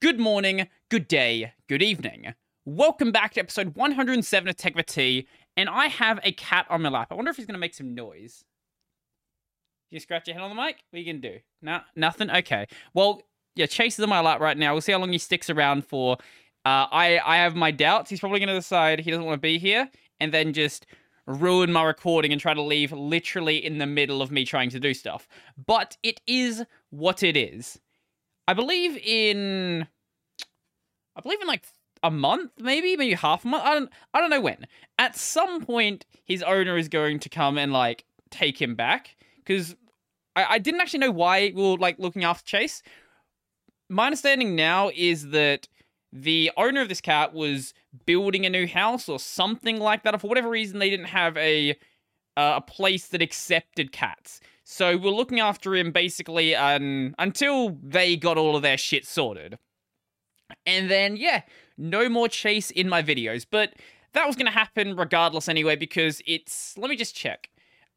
Good morning, good day, good evening. Welcome back to episode 107 of Tech for Tea, and I have a cat on my lap. I wonder if he's going to make some noise. You scratch your head on the mic? What are you going to do? Nah, nothing? Okay. Well, yeah, Chase is on my lap right now. We'll see how long he sticks around for. Uh, I, I have my doubts. He's probably going to decide he doesn't want to be here and then just ruin my recording and try to leave literally in the middle of me trying to do stuff. But it is what it is. I believe in I believe in like a month, maybe, maybe half a month. I don't I don't know when. At some point his owner is going to come and like take him back. Because I, I didn't actually know why we were like looking after Chase. My understanding now is that the owner of this cat was building a new house or something like that. Or for whatever reason, they didn't have a uh, a place that accepted cats. So we're looking after him basically um, until they got all of their shit sorted. And then, yeah, no more chase in my videos. But that was going to happen regardless anyway because it's... Let me just check.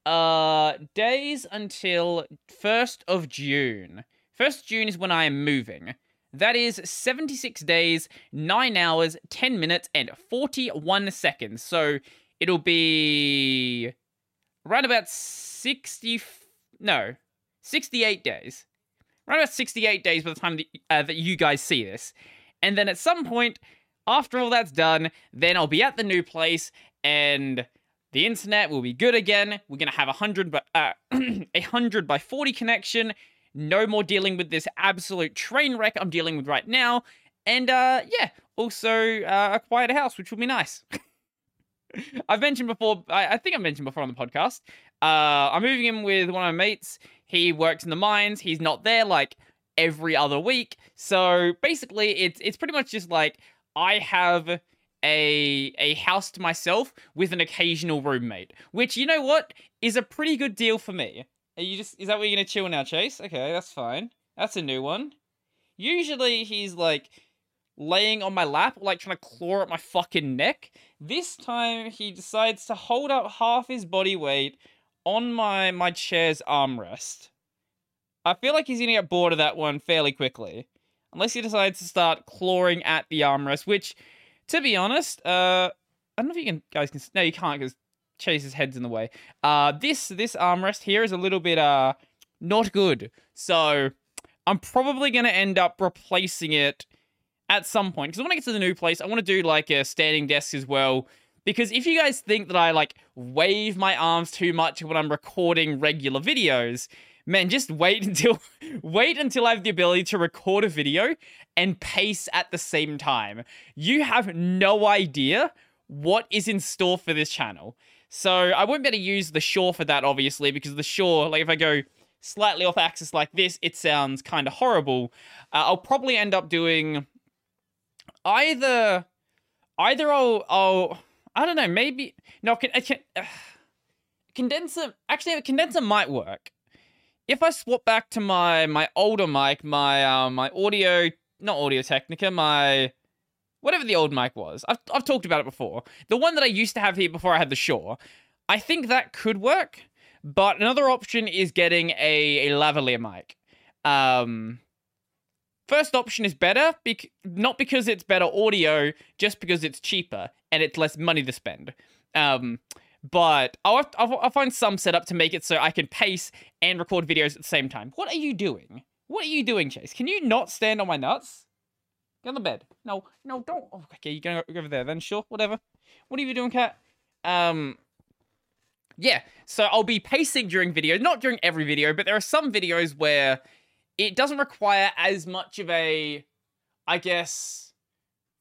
Uh, days until 1st of June. 1st June is when I am moving. That is 76 days, 9 hours, 10 minutes, and 41 seconds. So it'll be around about 60 no, 68 days. Around about 68 days by the time that, uh, that you guys see this. And then at some point, after all that's done, then I'll be at the new place and the internet will be good again. We're gonna have a hundred by uh, a hundred by forty connection. No more dealing with this absolute train wreck I'm dealing with right now. And uh, yeah, also uh, a quieter house, which will be nice. I've mentioned before. I, I, think I've mentioned before on the podcast. Uh, I'm moving in with one of my mates. He works in the mines. He's not there like every other week. So basically, it's it's pretty much just like I have a a house to myself with an occasional roommate, which you know what is a pretty good deal for me. Are you just is that where you're gonna chill now, Chase? Okay, that's fine. That's a new one. Usually he's like laying on my lap, like trying to claw at my fucking neck. This time he decides to hold up half his body weight on my my chair's armrest. I feel like he's gonna get bored of that one fairly quickly. Unless he decides to start clawing at the armrest, which, to be honest, uh, I don't know if you can guys can. No, you can't because Chase's head's in the way. Uh, this this armrest here is a little bit uh not good. So I'm probably gonna end up replacing it at some point because when I get to the new place, I want to do like a standing desk as well because if you guys think that I like wave my arms too much when I'm recording regular videos, man, just wait until wait until I have the ability to record a video and pace at the same time. You have no idea what is in store for this channel. So I won't be able to use the Shure for that, obviously, because the Shure, like if I go slightly off axis like this, it sounds kind of horrible. Uh, I'll probably end up doing either, either I'll, I'll I don't know. Maybe no. Can, can uh, condenser? Actually, a condenser might work. If I swap back to my my older mic, my uh, my audio, not Audio Technica, my whatever the old mic was. I've I've talked about it before. The one that I used to have here before I had the Shure. I think that could work. But another option is getting a, a lavalier mic. Um, First option is better, bec- not because it's better audio, just because it's cheaper and it's less money to spend. Um, but I'll, I'll, I'll, find some setup to make it so I can pace and record videos at the same time. What are you doing? What are you doing, Chase? Can you not stand on my nuts? Get on the bed. No, no, don't. Oh, okay, you're going go over there then. Sure, whatever. What are you doing, cat? Um, yeah, so I'll be pacing during video, not during every video, but there are some videos where it doesn't require as much of a, I guess,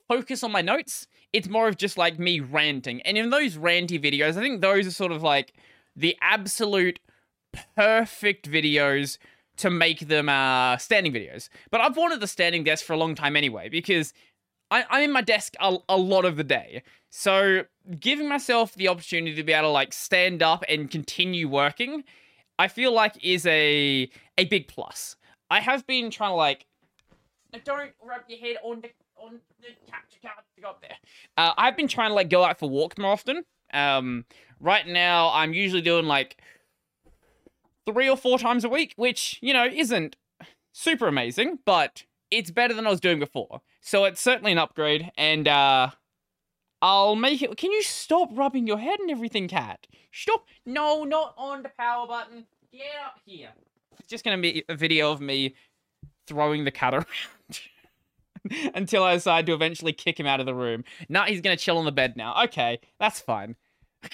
focus on my notes. It's more of just like me ranting. And in those ranty videos, I think those are sort of like the absolute perfect videos to make them uh, standing videos. But I've wanted the standing desk for a long time anyway, because I, am in my desk a, a lot of the day. So giving myself the opportunity to be able to like stand up and continue working, I feel like is a a big plus. I have been trying to like. Don't rub your head on the on the capture card to go up there. Uh, I've been trying to like go out for walks more often. Um, right now I'm usually doing like three or four times a week, which you know isn't super amazing, but it's better than I was doing before. So it's certainly an upgrade, and uh, I'll make it. Can you stop rubbing your head and everything, cat? Stop. No, not on the power button. Get up here. Just gonna be a video of me throwing the cat around. Until I decide to eventually kick him out of the room. Nah, he's gonna chill on the bed now. Okay, that's fine.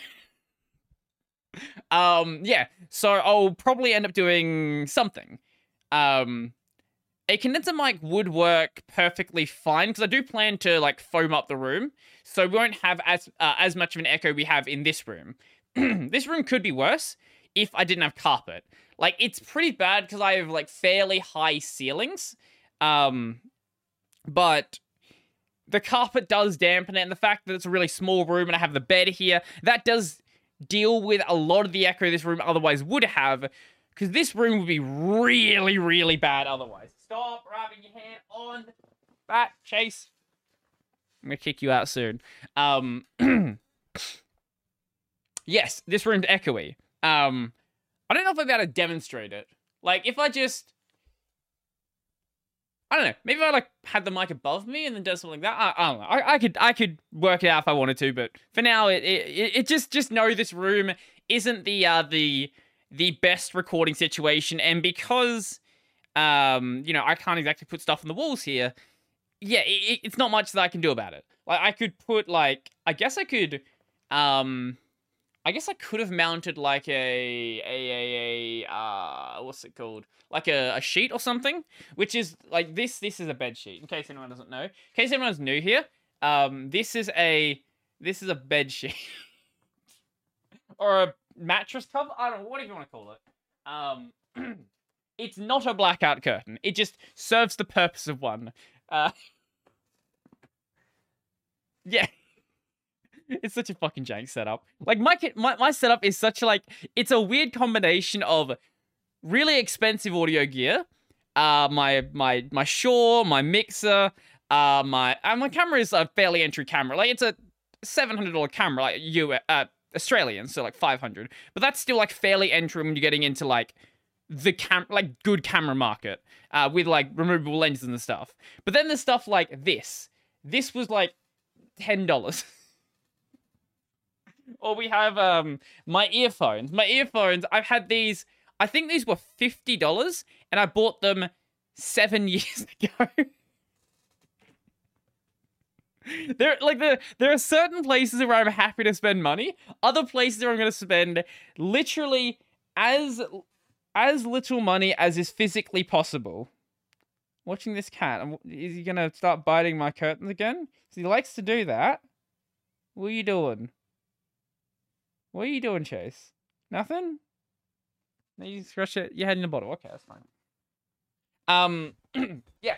um, yeah. So I'll probably end up doing something. Um, a condenser mic would work perfectly fine because I do plan to like foam up the room, so we won't have as uh, as much of an echo we have in this room. this room could be worse if I didn't have carpet. Like it's pretty bad because I have like fairly high ceilings. Um, but the carpet does dampen it, and the fact that it's a really small room and I have the bed here, that does deal with a lot of the echo this room otherwise would have, because this room would be really, really bad otherwise. Stop rubbing your hand on that, Chase. I'm gonna kick you out soon. Um, yes, this room's echoey. Um, I don't know if I'm able to demonstrate it. Like, if I just I don't know. Maybe I like had the mic above me and then does something like that. I, I don't know. I, I, could I could work it out if I wanted to, but for now, it it, it just just know this room isn't the uh the the best recording situation, and because um you know I can't exactly put stuff on the walls here. Yeah, it, it's not much that I can do about it. Like I could put like I guess I could um I guess I could have mounted like a a a, a uh what's it called? Like a, a sheet or something, which is like this. This is a bed sheet. In case anyone doesn't know, in case anyone's new here, um, this is a this is a bed sheet or a mattress cover. I don't know whatever you want to call it. Um, it's not a blackout curtain. It just serves the purpose of one. Uh, yeah it's such a fucking jank setup. Like my, my my setup is such like it's a weird combination of really expensive audio gear, uh, my my my Shure, my mixer, uh, my and my camera is a fairly entry camera. Like it's a seven hundred dollar camera, like you uh Australian, so like five hundred. But that's still like fairly entry when you're getting into like the cam like good camera market uh with like removable lenses and stuff. But then there's stuff like this. This was like ten dollars. Or we have um my earphones. My earphones, I've had these, I think these were $50 and I bought them seven years ago. there like there there are certain places where I'm happy to spend money, other places where I'm gonna spend literally as as little money as is physically possible. Watching this cat, is he gonna start biting my curtains again? he likes to do that. What are you doing? What are you doing, Chase? Nothing? No, you scratch it. Your head in the bottle. Okay, that's fine. Um, yeah.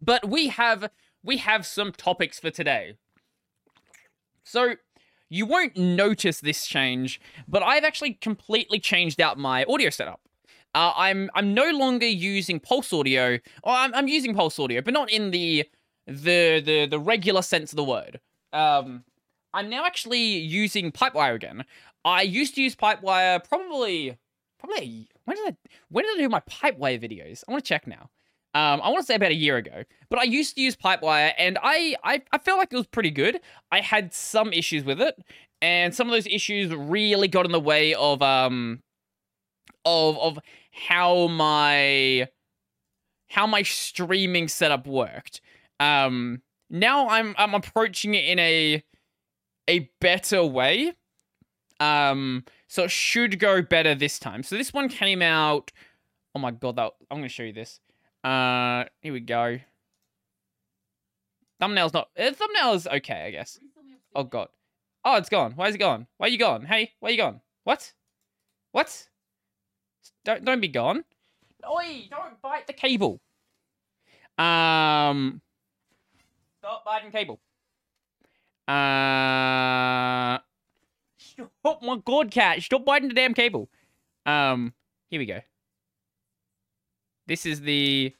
But we have we have some topics for today. So you won't notice this change, but I've actually completely changed out my audio setup. Uh, I'm I'm no longer using Pulse Audio, or I'm, I'm using Pulse Audio, but not in the the the the regular sense of the word. Um, I'm now actually using Pipewire again. I used to use Pipewire probably, probably, when did I, when did I do my Pipewire videos? I want to check now. Um, I want to say about a year ago, but I used to use Pipewire and I, I, I felt like it was pretty good. I had some issues with it and some of those issues really got in the way of, um, of, of how my, how my streaming setup worked. Um, now I'm, I'm approaching it in a, a better way. Um, so it should go better this time. So this one came out. Oh my god, that I'm gonna show you this. Uh, here we go. Thumbnail's not. Uh, thumbnail is okay, I guess. Oh god. Oh, it's gone. Why is it gone? Why are you gone? Hey, why are you gone? What? What? Don't don't be gone. Oi! Don't bite the cable. Um. Stop biting cable. Uh, oh my god, cat! Stop biting the damn cable. Um, here we go. This is the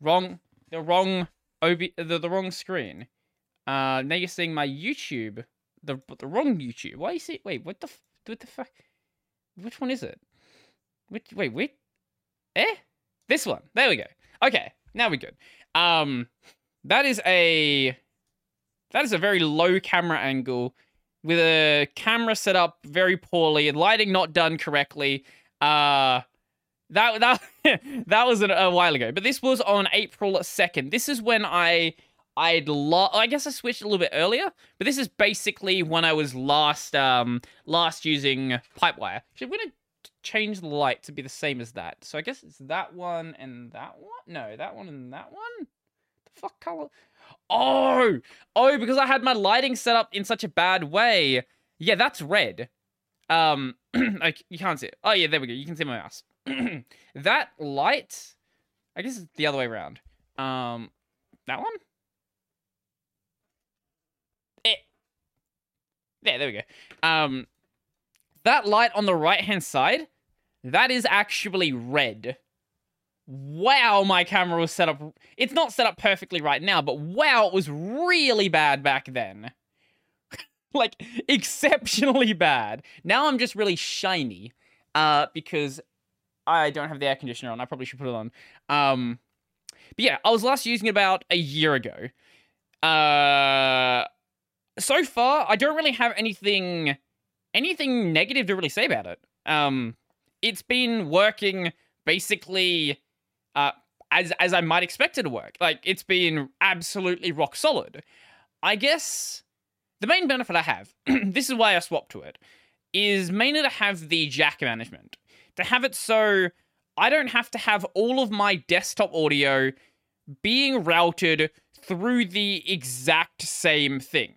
wrong, the wrong, OB, the, the wrong screen. Uh, now you're seeing my YouTube, the the wrong YouTube. Why you see? Wait, what the what the fuck? Which one is it? Which wait, wait, eh? This one. There we go. Okay. Now we're good. Um, that is a that is a very low camera angle with a camera set up very poorly and lighting not done correctly. Uh, that that that was a, while ago, but this was on April second. This is when I I'd lo- I guess I switched a little bit earlier, but this is basically when I was last um last using Pipewire. Actually, I'm gonna change the light to be the same as that. So I guess it's that one and that one. No, that one and that one. The fuck color? Oh, oh, because I had my lighting set up in such a bad way. Yeah, that's red. Um, like you can't see it. Oh yeah, there we go. You can see my mouse. that light, I guess it's the other way around. Um, that one. Eh. Yeah, there we go. Um, that light on the right hand side, that is actually red. Wow, my camera was set up. It's not set up perfectly right now, but wow, it was really bad back then. like, exceptionally bad. Now I'm just really shiny uh, because I don't have the air conditioner on. I probably should put it on. Um, but yeah, I was last using it about a year ago. Uh, so far, I don't really have anything anything negative to really say about it. Um, it's been working basically uh, as as I might expect it to work. Like it's been absolutely rock solid. I guess the main benefit I have, this is why I swapped to it, is mainly to have the jack management. To have it so I don't have to have all of my desktop audio being routed through the exact same thing.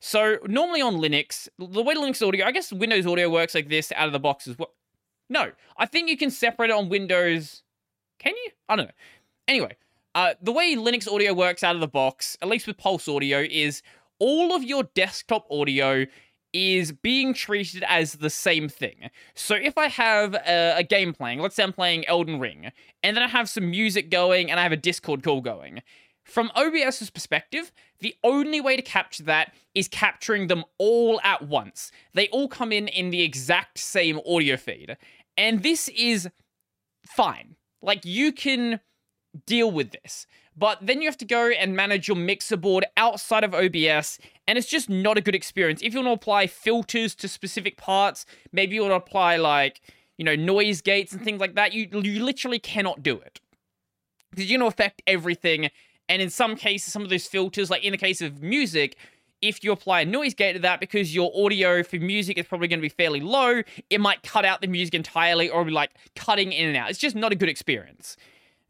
So normally on Linux, the way Linux audio, I guess Windows audio works like this out of the box as well. No, I think you can separate it on Windows. Can you? I don't know. Anyway, uh, the way Linux audio works out of the box, at least with Pulse Audio, is all of your desktop audio is being treated as the same thing. So if I have a, a, game playing, let's say I'm playing Elden Ring, and then I have some music going and I have a Discord call going, from OBS's perspective, the only way to capture that is capturing them all at once. They all come in in the exact same audio feed. And this is fine. Like, you can deal with this. But then you have to go and manage your mixer board outside of OBS, and it's just not a good experience. If you want to apply filters to specific parts, maybe you want to apply, like, you know, noise gates and things like that, you, you literally cannot do it. Because you're going to affect everything, and in some cases, some of those filters, like in the case of music, if you apply a noise gate to that because your audio for music is probably going to be fairly low, it might cut out the music entirely or be like cutting in and out. It's just not a good experience.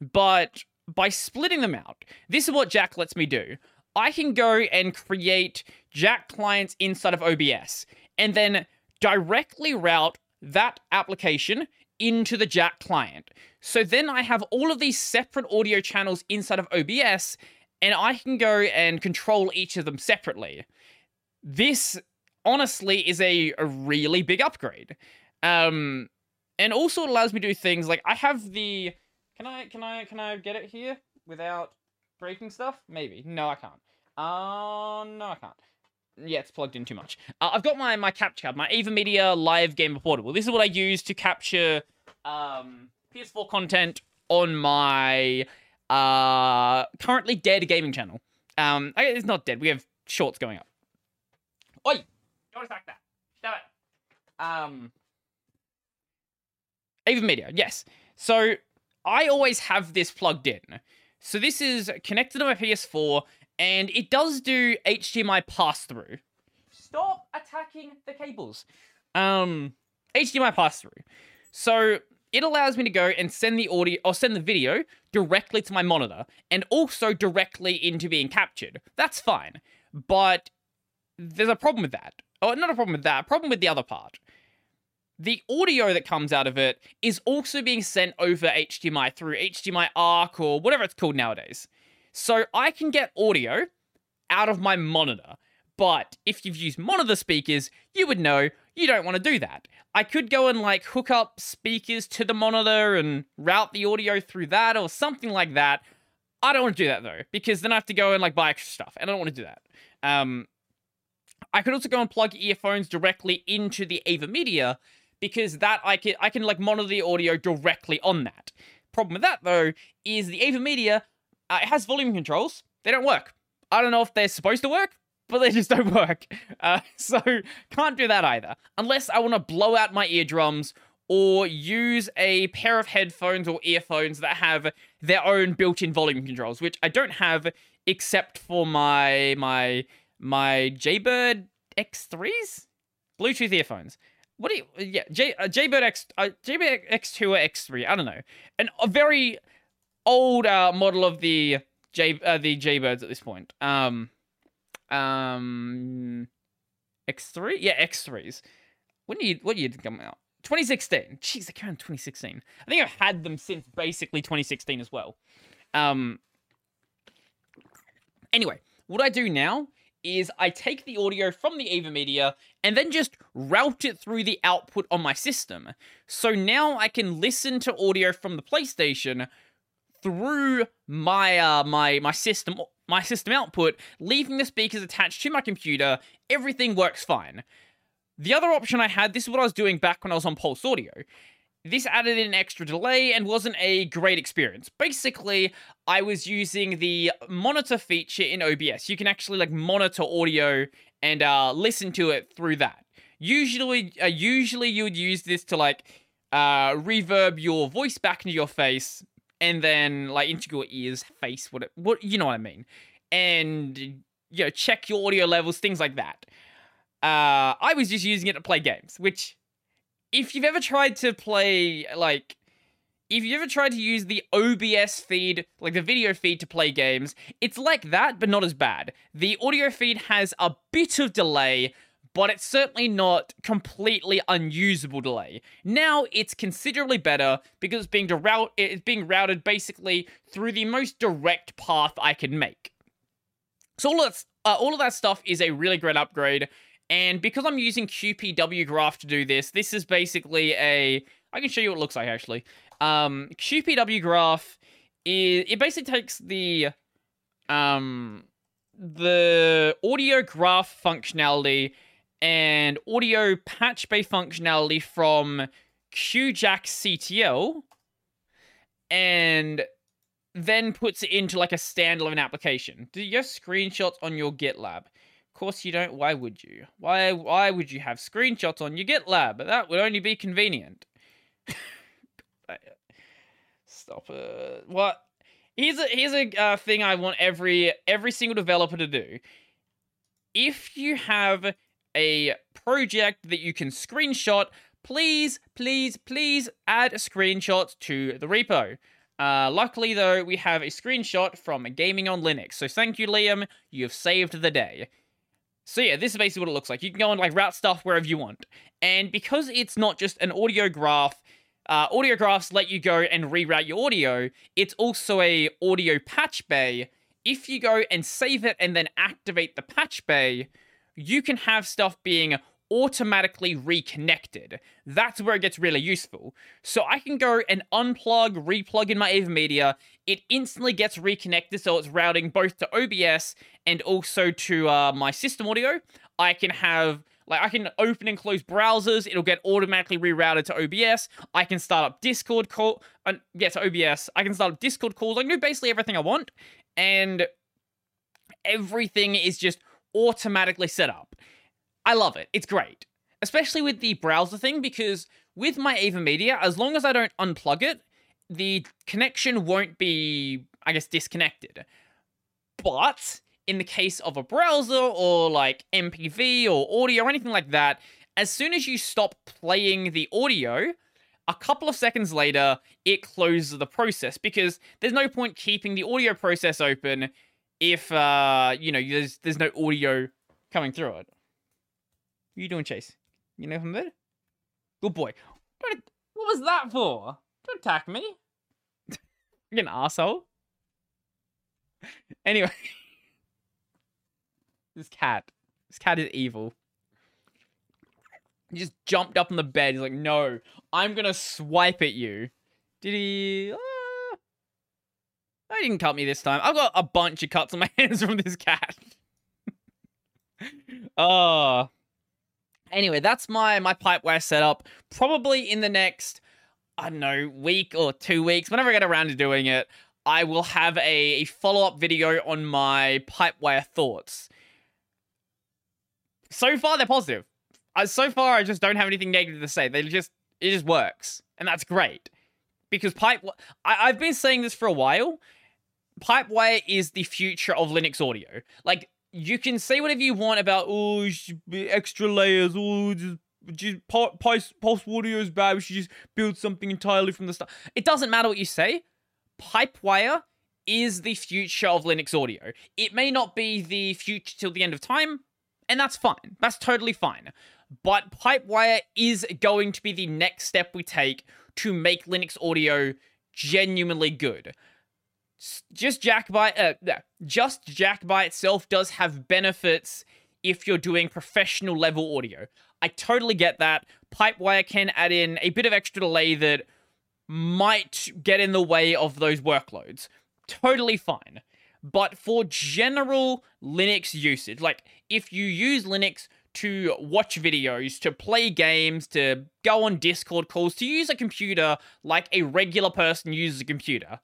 But by splitting them out, this is what Jack lets me do. I can go and create Jack clients inside of OBS and then directly route that application into the Jack client. So then I have all of these separate audio channels inside of OBS, and I can go and control each of them separately. This honestly is a, a really big upgrade. Um, and also allows me to do things like I have the can I can I can I get it here without breaking stuff? Maybe. No, I can't. Uh no, I can't. Yeah, it's plugged in too much. Uh, I've got my my capture card, my AverMedia Live Gamer Portable. This is what I use to capture um, PS4 content on my uh, currently dead gaming channel. Um, it's not dead. We have shorts going up. Oi! Don't attack that. Stop it. Um, AverMedia, yes. So I always have this plugged in. So this is connected to my PS4, and it does do HDMI pass through. Stop attacking the cables. Um, HDMI pass through. So it allows me to go and send the audio or send the video directly to my monitor and also directly into being captured. That's fine. But there's a problem with that. Oh, not a problem with that, a problem with the other part. The audio that comes out of it is also being sent over HDMI through HDMI ARC or whatever it's called nowadays. So I can get audio out of my monitor. But if you've used monitor speakers, you would know you don't want to do that. I could go and like hook up speakers to the monitor and route the audio through that or something like that. I don't want to do that though, because then I have to go and like buy extra stuff, and I don't want to do that. Um, I could also go and plug earphones directly into the AverMedia because that I can I can like monitor the audio directly on that. Problem with that though is the AverMedia Uh, it has volume controls. They don't work. I don't know if they're supposed to work, but they just don't work. Uh, so can't do that either. Unless I want to blow out my eardrums or use a pair of headphones or earphones that have their own built-in volume controls, which I don't have except for my my my Jaybird X3s Bluetooth earphones. What do you yeah, J uh, Jaybird X uh, Jaybird X2 or X3, I don't know. And a very old uh, model of the J uh, the Jaybirds at this point. Um um X3? Yeah, X3s. When do you what year did come out? 2016. Jeez, they came out in 2016. I think I've had them since basically 2016 as well. Um. Anyway, what I do now is I take the audio from the AverMedia and then just route it through the output on my system. So now I can listen to audio from the PlayStation through my uh, my my system my system output, leaving the speakers attached to my computer. Everything works fine. The other option I had, this is what I was doing back when I was on Pulse Audio. This added an extra delay and wasn't a great experience. Basically, I was using the monitor feature in OBS. You can actually like monitor audio and uh, listen to it through that. Usually, uh, usually you would use this to like uh, reverb your voice back into your face and then like into your ears, face, what, it, what you know what I mean, and you know check your audio levels, things like that. Uh, I was just using it to play games, which, if you've ever tried to play, like, if you've ever tried to use the OBS feed, like the video feed to play games, it's like that, but not as bad. The audio feed has a bit of delay, but it's certainly not completely unusable delay. Now it's considerably better because it's being, route, it's being routed basically through the most direct path I can make. So all of, that, uh, all of that stuff is a really great upgrade. And because I'm using QPW graph to do this, this is basically a... I can show you what it looks like, actually. Um, QPW graph is... It basically takes the... Um, the audio graph functionality and audio patch bay functionality from QJack CTL and then puts it into like a standalone application. Do you have screenshots on your GitLab? Of course you don't. Why would you? Why why would you have screenshots on your GitLab? That would only be convenient. Stop it. What? Here's a here's a uh, thing I want every every single developer to do. If you have a project that you can screenshot, please, please, please add screenshots to the repo. Uh, luckily, though, we have a screenshot from Gaming on Linux. So thank you, Liam. You've saved the day. So yeah, this is basically what it looks like. You can go and like route stuff wherever you want. And because it's not just an audio graph, uh, audio graphs let you go and reroute your audio. It's also a audio patch bay. If you go and save it and then activate the patch bay, you can have stuff being automatically reconnected. That's where it gets really useful. So I can go and unplug, replug in my AverMedia. It instantly gets reconnected, so it's routing both to OBS and also to uh, my system audio. I can have like I can open and close browsers. It'll get automatically rerouted to OBS. I can start up Discord call. Uh, yeah, to OBS. I can start up Discord calls. I can do basically everything I want, and everything is just automatically set up. I love it. It's great. Especially with the browser thing, because with my AverMedia, as long as I don't unplug it, the connection won't be, I guess, disconnected. But in the case of a browser or like MPV or audio or anything like that, as soon as you stop playing the audio, a couple of seconds later, it closes the process because there's no point keeping the audio process open if, uh, you know, there's, there's no audio coming through it. What you doing, Chase? You know from there? Good boy. What, what was that for? Don't attack me. You're an asshole. Anyway. this cat. This cat is evil. He just jumped up on the bed. He's like, no, I'm gonna swipe at you. Did he? I didn't cut me this time. I've got a bunch of cuts on my hands from this cat. oh. Anyway, that's my my pipewire setup. Probably in the next, I don't know, week or two weeks, whenever I get around to doing it, I will have a, a follow up video on my Pipewire thoughts. So far, they're positive. Uh, so far, I just don't have anything negative to say. They just it just works, and that's great because pipe. I, I've been saying this for a while. Pipewire is the future of Linux audio. Like you can say whatever you want about oh extra layers, oh just just pulse, pulse audio is bad. We should just build something entirely from the start. It doesn't matter what you say. Pipewire is the future of Linux audio. It may not be the future till the end of time, and that's fine. That's totally fine. But Pipewire is going to be the next step we take to make Linux audio genuinely good. Just Jack by uh, just Jack by itself does have benefits if you're doing professional level audio. I totally get that. Pipewire can add in a bit of extra delay that might get in the way of those workloads. Totally fine. But for general Linux usage, like if you use Linux to watch videos, to play games, to go on Discord calls, to use a computer like a regular person uses a computer,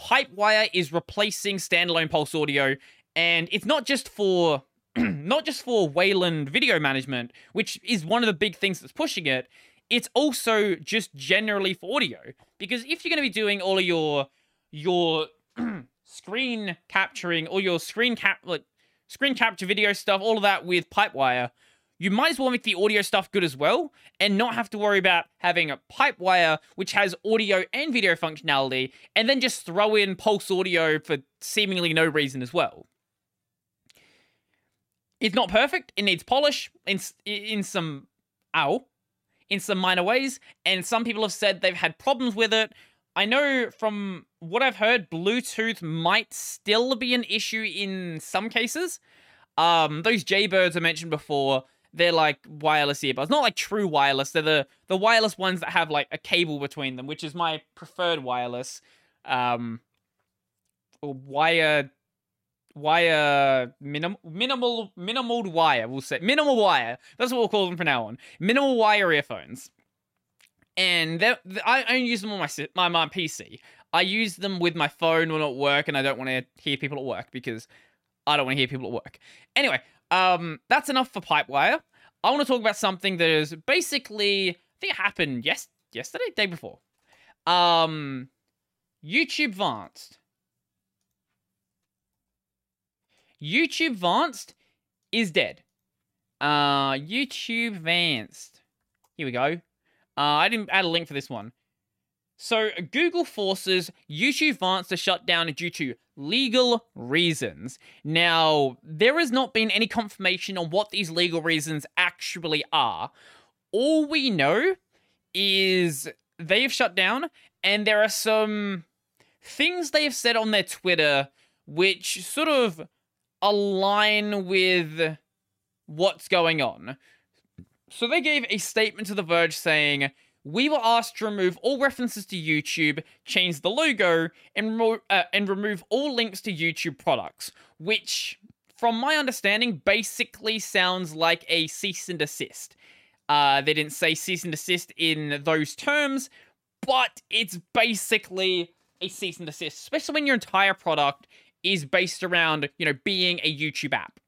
Pipewire is replacing standalone Pulse Audio, and it's not just for not just for Wayland video management, which is one of the big things that's pushing it. It's also just generally for audio because if you're going to be doing all of your your screen capturing or your screen cap like screen capture video stuff, all of that with Pipewire, you might as well make the audio stuff good as well and not have to worry about having a pipe wire which has audio and video functionality and then just throw in pulse audio for seemingly no reason as well. It's not perfect. It needs polish in in some ow, in some minor ways, and some people have said they've had problems with it. I know from what I've heard, Bluetooth might still be an issue in some cases. Um, those Jaybirds I mentioned before, they're like wireless earbuds, not like true wireless. They're the the wireless ones that have like a cable between them, which is my preferred wireless. Um, or wire wire minimal minimal minimal wire we'll say. Minimal wire. That's what we'll call them from now on. Minimal wire earphones. And I, only use them on my, my my pc i use them with my phone when at work and i don't want to hear people at work because i don't want to hear people at work. Anyway um that's enough for pipewire i want to talk about something that is basically i think it happened yes yesterday day before um YouTube Vanced YouTube Vanced is dead. Uh, YouTube Vanced. Here we go. Uh, I didn't add a link for this one. So, Google forces YouTube Vanced to shut down due to legal reasons. Now, there has not been any confirmation on what these legal reasons actually are. All we know is they've shut down, and there are some things they have said on their Twitter which sort of align with what's going on. So they gave a statement to The Verge saying, we were asked to remove all references to YouTube, change the logo, and, uh, and remove all links to YouTube products, which, from my understanding, basically sounds like a cease and desist. Uh, they didn't say cease and desist in those terms, but it's basically a cease and desist, especially when your entire product is based around, you know, being a YouTube app.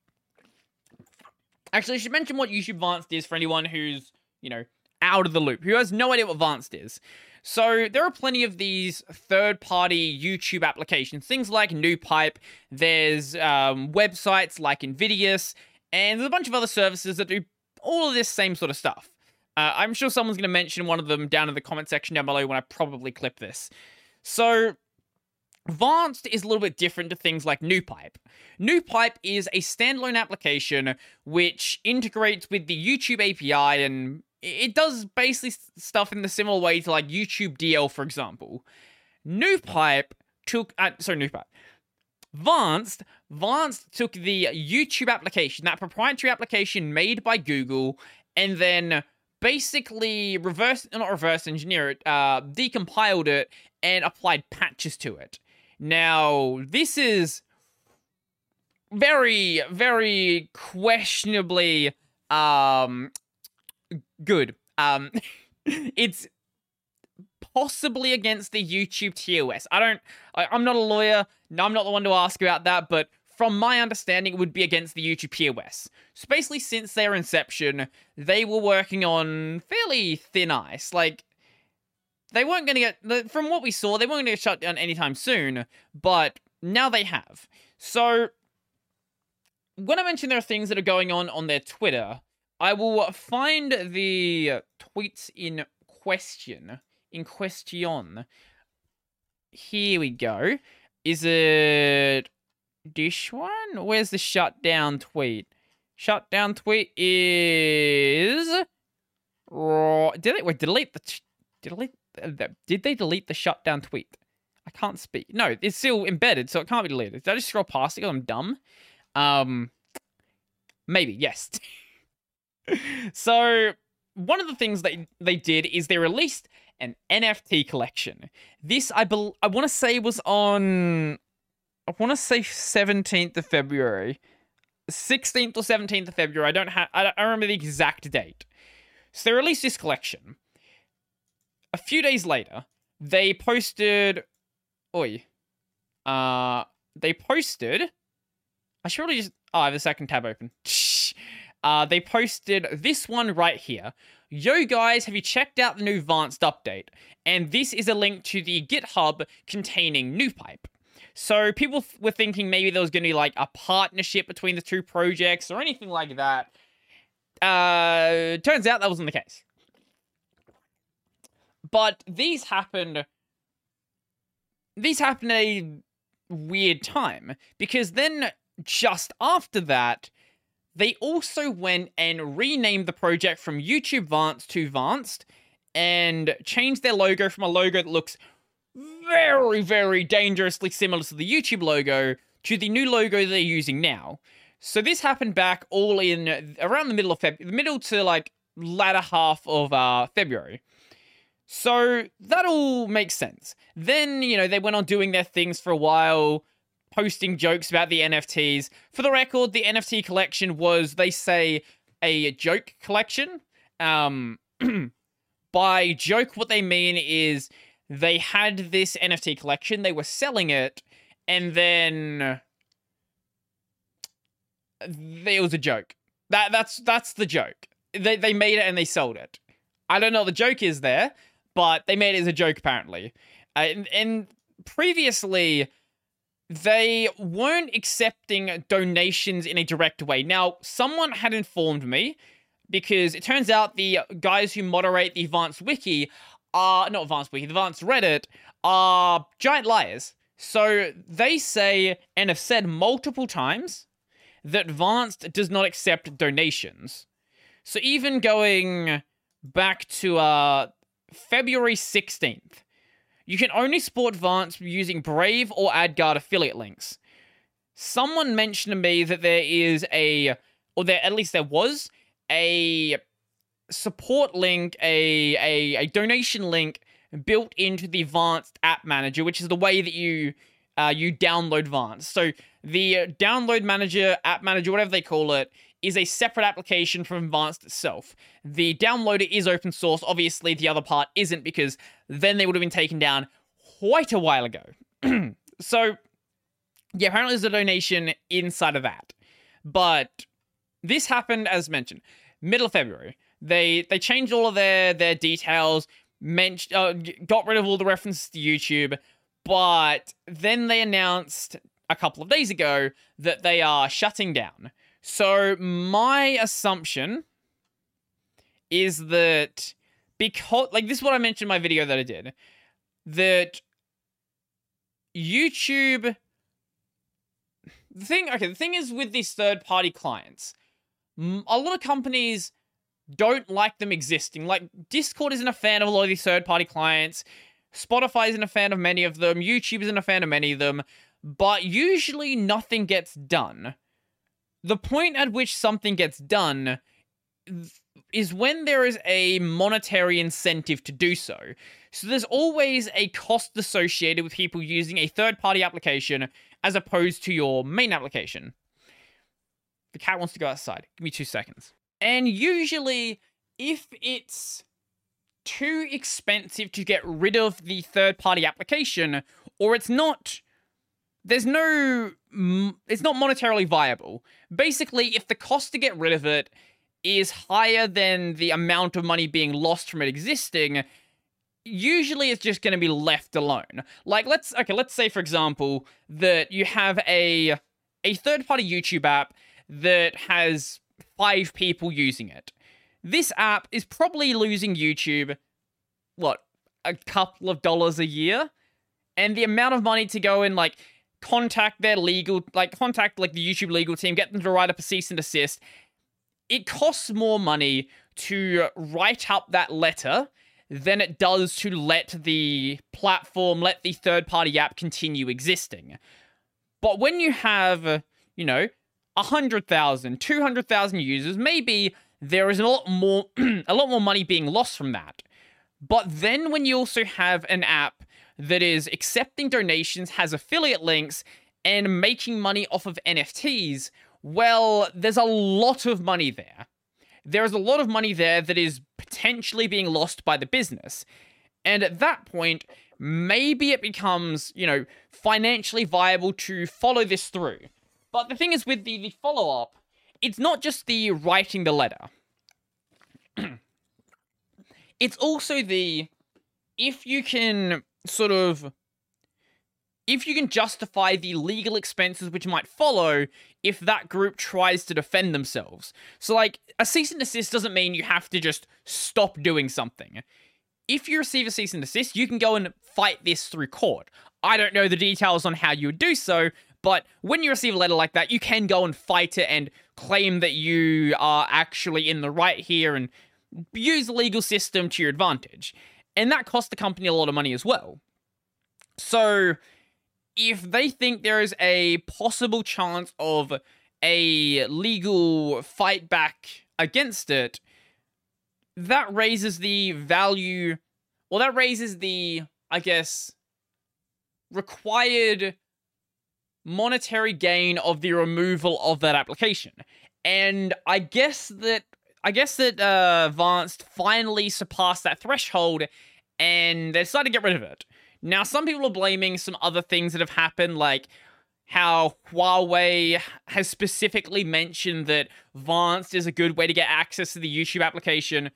Actually, I should mention what YouTube Vanced is for anyone who's, you know, out of the loop, who has no idea what Vanced is. So there are plenty of these third-party YouTube applications, things like NewPipe. There's um, websites like Invidious, and there's a bunch of other services that do all of this same sort of stuff. Uh, I'm sure someone's going to mention one of them down in the comment section down below when I probably clip this. So Vanced is a little bit different to things like NewPipe. NewPipe is a standalone application which integrates with the YouTube API and it does basically stuff in the similar way to like YouTube DL, for example. NewPipe took, uh, sorry, NewPipe. Vanced, Vanced took the YouTube application, that proprietary application made by Google, and then basically reverse, not reverse engineer it, uh, decompiled it and applied patches to it. Now, this is very, very questionably um good. Um it's possibly against the YouTube TOS. I don't, I, I'm not a lawyer. No, I'm not the one to ask about that, but from my understanding, it would be against the YouTube POS. So basically, since their inception, they were working on fairly thin ice. Like, they weren't going to get, from what we saw, they weren't going to get shut down anytime soon, but now they have. So, when I mention there are things that are going on on their Twitter, I will find the tweets in question. In question. Here we go. Is it this one? Where's the shutdown tweet? Shutdown tweet is. Did they wait, delete the delete? Did they delete the shutdown tweet? I can't speak. No, it's still embedded, so it can't be deleted. Did I just scroll past it? I'm dumb. Um, maybe yes. so one of the things they they did is they released an NFT collection. This I I want to say was on I want to say 17th of February. 16th or 17th of February. I don't have I don't remember the exact date. So they released this collection. A few days later, they posted Oi. Uh they posted I should really just oh, I have a second tab open. Uh, they posted this one right here. Yo guys, have you checked out the new Vanced update? And this is a link to the GitHub containing NewPipe. So people were thinking maybe there was going to be like a partnership between the two projects or anything like that. Uh, turns out that wasn't the case. But these happened. These happened at a weird time because then just after that, they also went and renamed the project from YouTube Vanced to Vanced and changed their logo from a logo that looks very, very dangerously similar to the YouTube logo to the new logo they're using now. So this happened back all in around the middle of Feb, the middle to like latter half of uh, February. So that all makes sense. Then you know they went on doing their things for a while, posting jokes about the NFTs. For the record, the NFT collection was they say a joke collection. Um, by joke, what they mean is they had this NFT collection, they were selling it, and then it was a joke. That that's that's the joke. They they made it and they sold it. I don't know what the joke is there, but they made it as a joke apparently. Uh, and, and previously, they weren't accepting donations in a direct way. Now, someone had informed me because it turns out the guys who moderate the Vanced Wiki are not Vanced Wiki, the Vanced Reddit are giant liars. So they say and have said multiple times that Vanced does not accept donations. So even going back to uh February 16th, you can only support Vanced using Brave or AdGuard affiliate links. Someone mentioned to me that there is a, or there at least there was a support link, a, a, a donation link built into the Vanced App Manager, which is the way that you uh, you download Vanced. So the uh, download manager, app manager, whatever they call it, is a separate application from Vanced itself. The downloader is open source. Obviously, the other part isn't because then they would have been taken down quite a while ago. so, yeah, apparently there's a donation inside of that. But this happened, as mentioned, middle of February. They they changed all of their their details, mentioned, uh, got rid of all the references to YouTube, but then they announced a couple of days ago that they are shutting down. So my assumption is that because like this is what I mentioned in my video that I did that YouTube the thing okay the thing is with these third party clients a lot of companies don't like them existing. Like Discord isn't a fan of a lot of these third party clients. Spotify isn't a fan of many of them. YouTube isn't a fan of many of them. But usually nothing gets done the point at which something gets done is when there is a monetary incentive to do so. So there's always a cost associated with people using a third party application as opposed to your main application. The cat wants to go outside. Give me two seconds. And usually, if it's too expensive to get rid of the third party application, or it's not. There's no. It's not monetarily viable. Basically, if the cost to get rid of it is higher than the amount of money being lost from it existing, usually it's just going to be left alone. Like let's okay, let's say for example that you have a a third-party YouTube app that has 5 people using it. This app is probably losing YouTube what a couple of dollars a year and the amount of money to go in like contact their legal like contact like the YouTube legal team, get them to write up a cease and desist. It costs more money to write up that letter than it does to let the platform, let the third party app continue existing. But when you have, you know, 100,000, 200,000 users, maybe there is a lot more a lot more money being lost from that. But then when you also have an app that is accepting donations, has affiliate links, and making money off of NFTs, well, there's a lot of money there there is a lot of money there that is potentially being lost by the business. And at that point, maybe it becomes, you know, financially viable to follow this through. But the thing is with the, the follow up, it's not just the writing the letter. it's also the if you can sort of if you can justify the legal expenses which might follow if that group tries to defend themselves. So, like, a cease and desist doesn't mean you have to just stop doing something. If you receive a cease and desist, you can go and fight this through court. I don't know the details on how you would do so, but when you receive a letter like that, you can go and fight it and claim that you are actually in the right here and use the legal system to your advantage. And that costs the company a lot of money as well. So, if they think there is a possible chance of a legal fight back against it, that raises the value, well, that raises the, I guess, required monetary gain of the removal of that application. And I guess that I guess that uh, Vanced finally surpassed that threshold and they decided to get rid of it. Now, some people are blaming some other things that have happened, like how Huawei has specifically mentioned that Vanced is a good way to get access to the YouTube application.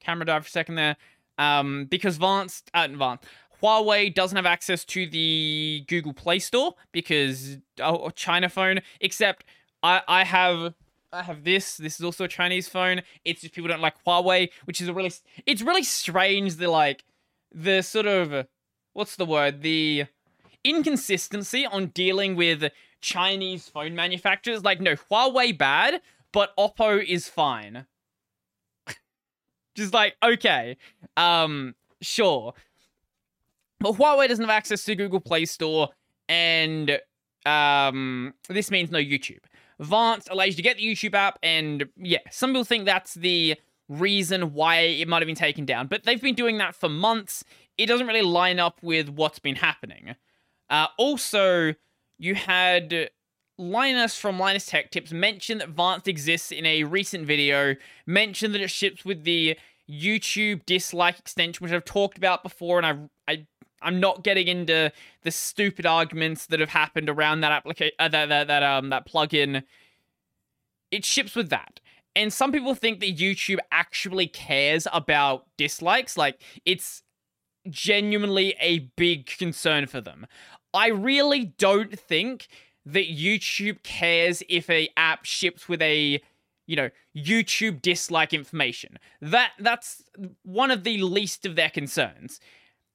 Camera died for a second there. Um, because Vanced, uh, Vanced, Huawei doesn't have access to the Google Play Store because oh, China phone. Except I, I have I have this. This is also a Chinese phone. It's just people don't like Huawei, which is a really it's really strange. The like the sort of what's the word? The inconsistency on dealing with Chinese phone manufacturers. Like, no, Huawei bad, but Oppo is fine. Just like, okay, um, sure. But Huawei doesn't have access to Google Play Store, and um, this means no YouTube. Vanced allows you to get the YouTube app, and yeah, some people think that's the reason why it might have been taken down, but they've been doing that for months it doesn't really line up with what's been happening. Uh, also, you had Linus from Linus Tech Tips mention that Vanced exists in a recent video, mention that it ships with the YouTube dislike extension, which I've talked about before, and I, I'm not getting into the stupid arguments that have happened around that application, uh, that, that that um that plugin. It ships with that. And some people think that YouTube actually cares about dislikes. Like, it's genuinely a big concern for them. I really don't think that YouTube cares if a app ships with a you know YouTube dislike information. That that's one of the least of their concerns.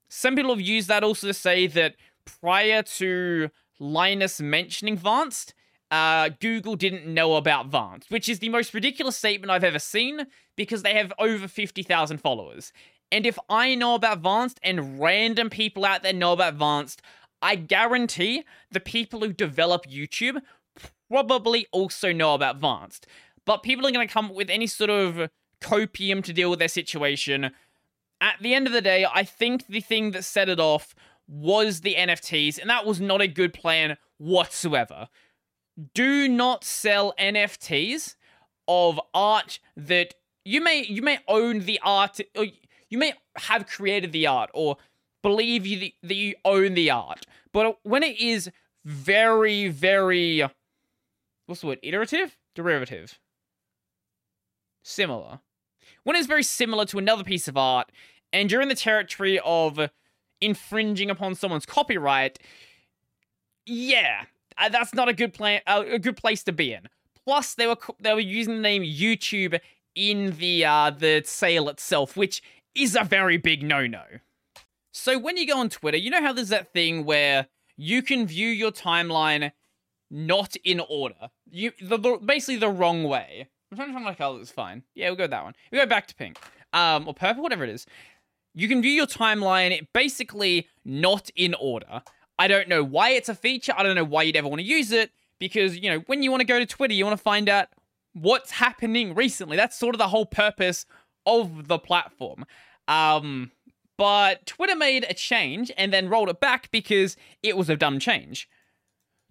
Some people have used that also to say that prior to Linus mentioning Vanced, uh, Google didn't know about Vanced, which is the most ridiculous statement I've ever seen because they have over 50,000 followers. And if I know about Vanced and random people out there know about Vanced, I guarantee the people who develop YouTube probably also know about Vanced. But people are going to come up with any sort of copium to deal with their situation. At the end of the day, I think the thing that set it off was the NFTs, and that was not a good plan whatsoever. Do not sell NFTs of art that you may you may own the art or you may have created the art or believe you that you own the art, but when it is very, very, what's the word? Iterative, derivative, similar. When it's very similar to another piece of art, and you're in the territory of infringing upon someone's copyright, yeah, uh, that's not a good plan, a good place to be in. Plus, they were they were using the name YouTube in the uh, the sale itself, which is a very big no-no. So when you go on Twitter, you know how there's that thing where you can view your timeline not in order. You the, the basically the wrong way. I'm trying to find my color. It's fine. Yeah, we'll go with that one. We go back to pink, um, or purple, whatever it is. You can view your timeline basically not in order. I don't know why it's a feature. I don't know why you'd ever want to use it because you know when you want to go to Twitter, you want to find out what's happening recently. That's sort of the whole purpose of the platform. Um, but Twitter made a change and then rolled it back because it was a dumb change.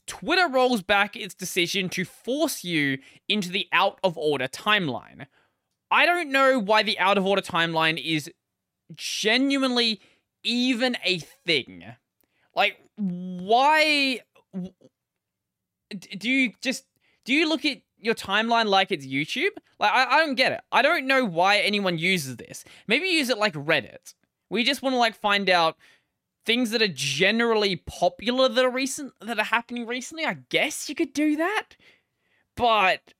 Twitter rolls back its decision to force you into the out of order timeline. I don't know why the out of order timeline is genuinely even a thing. Like, why do you just do you look at your timeline like it's YouTube? Like, I, I don't get it. I don't know why anyone uses this. Maybe use it like Reddit. We just want to like find out things that are generally popular that are recent that are happening recently. I guess you could do that, but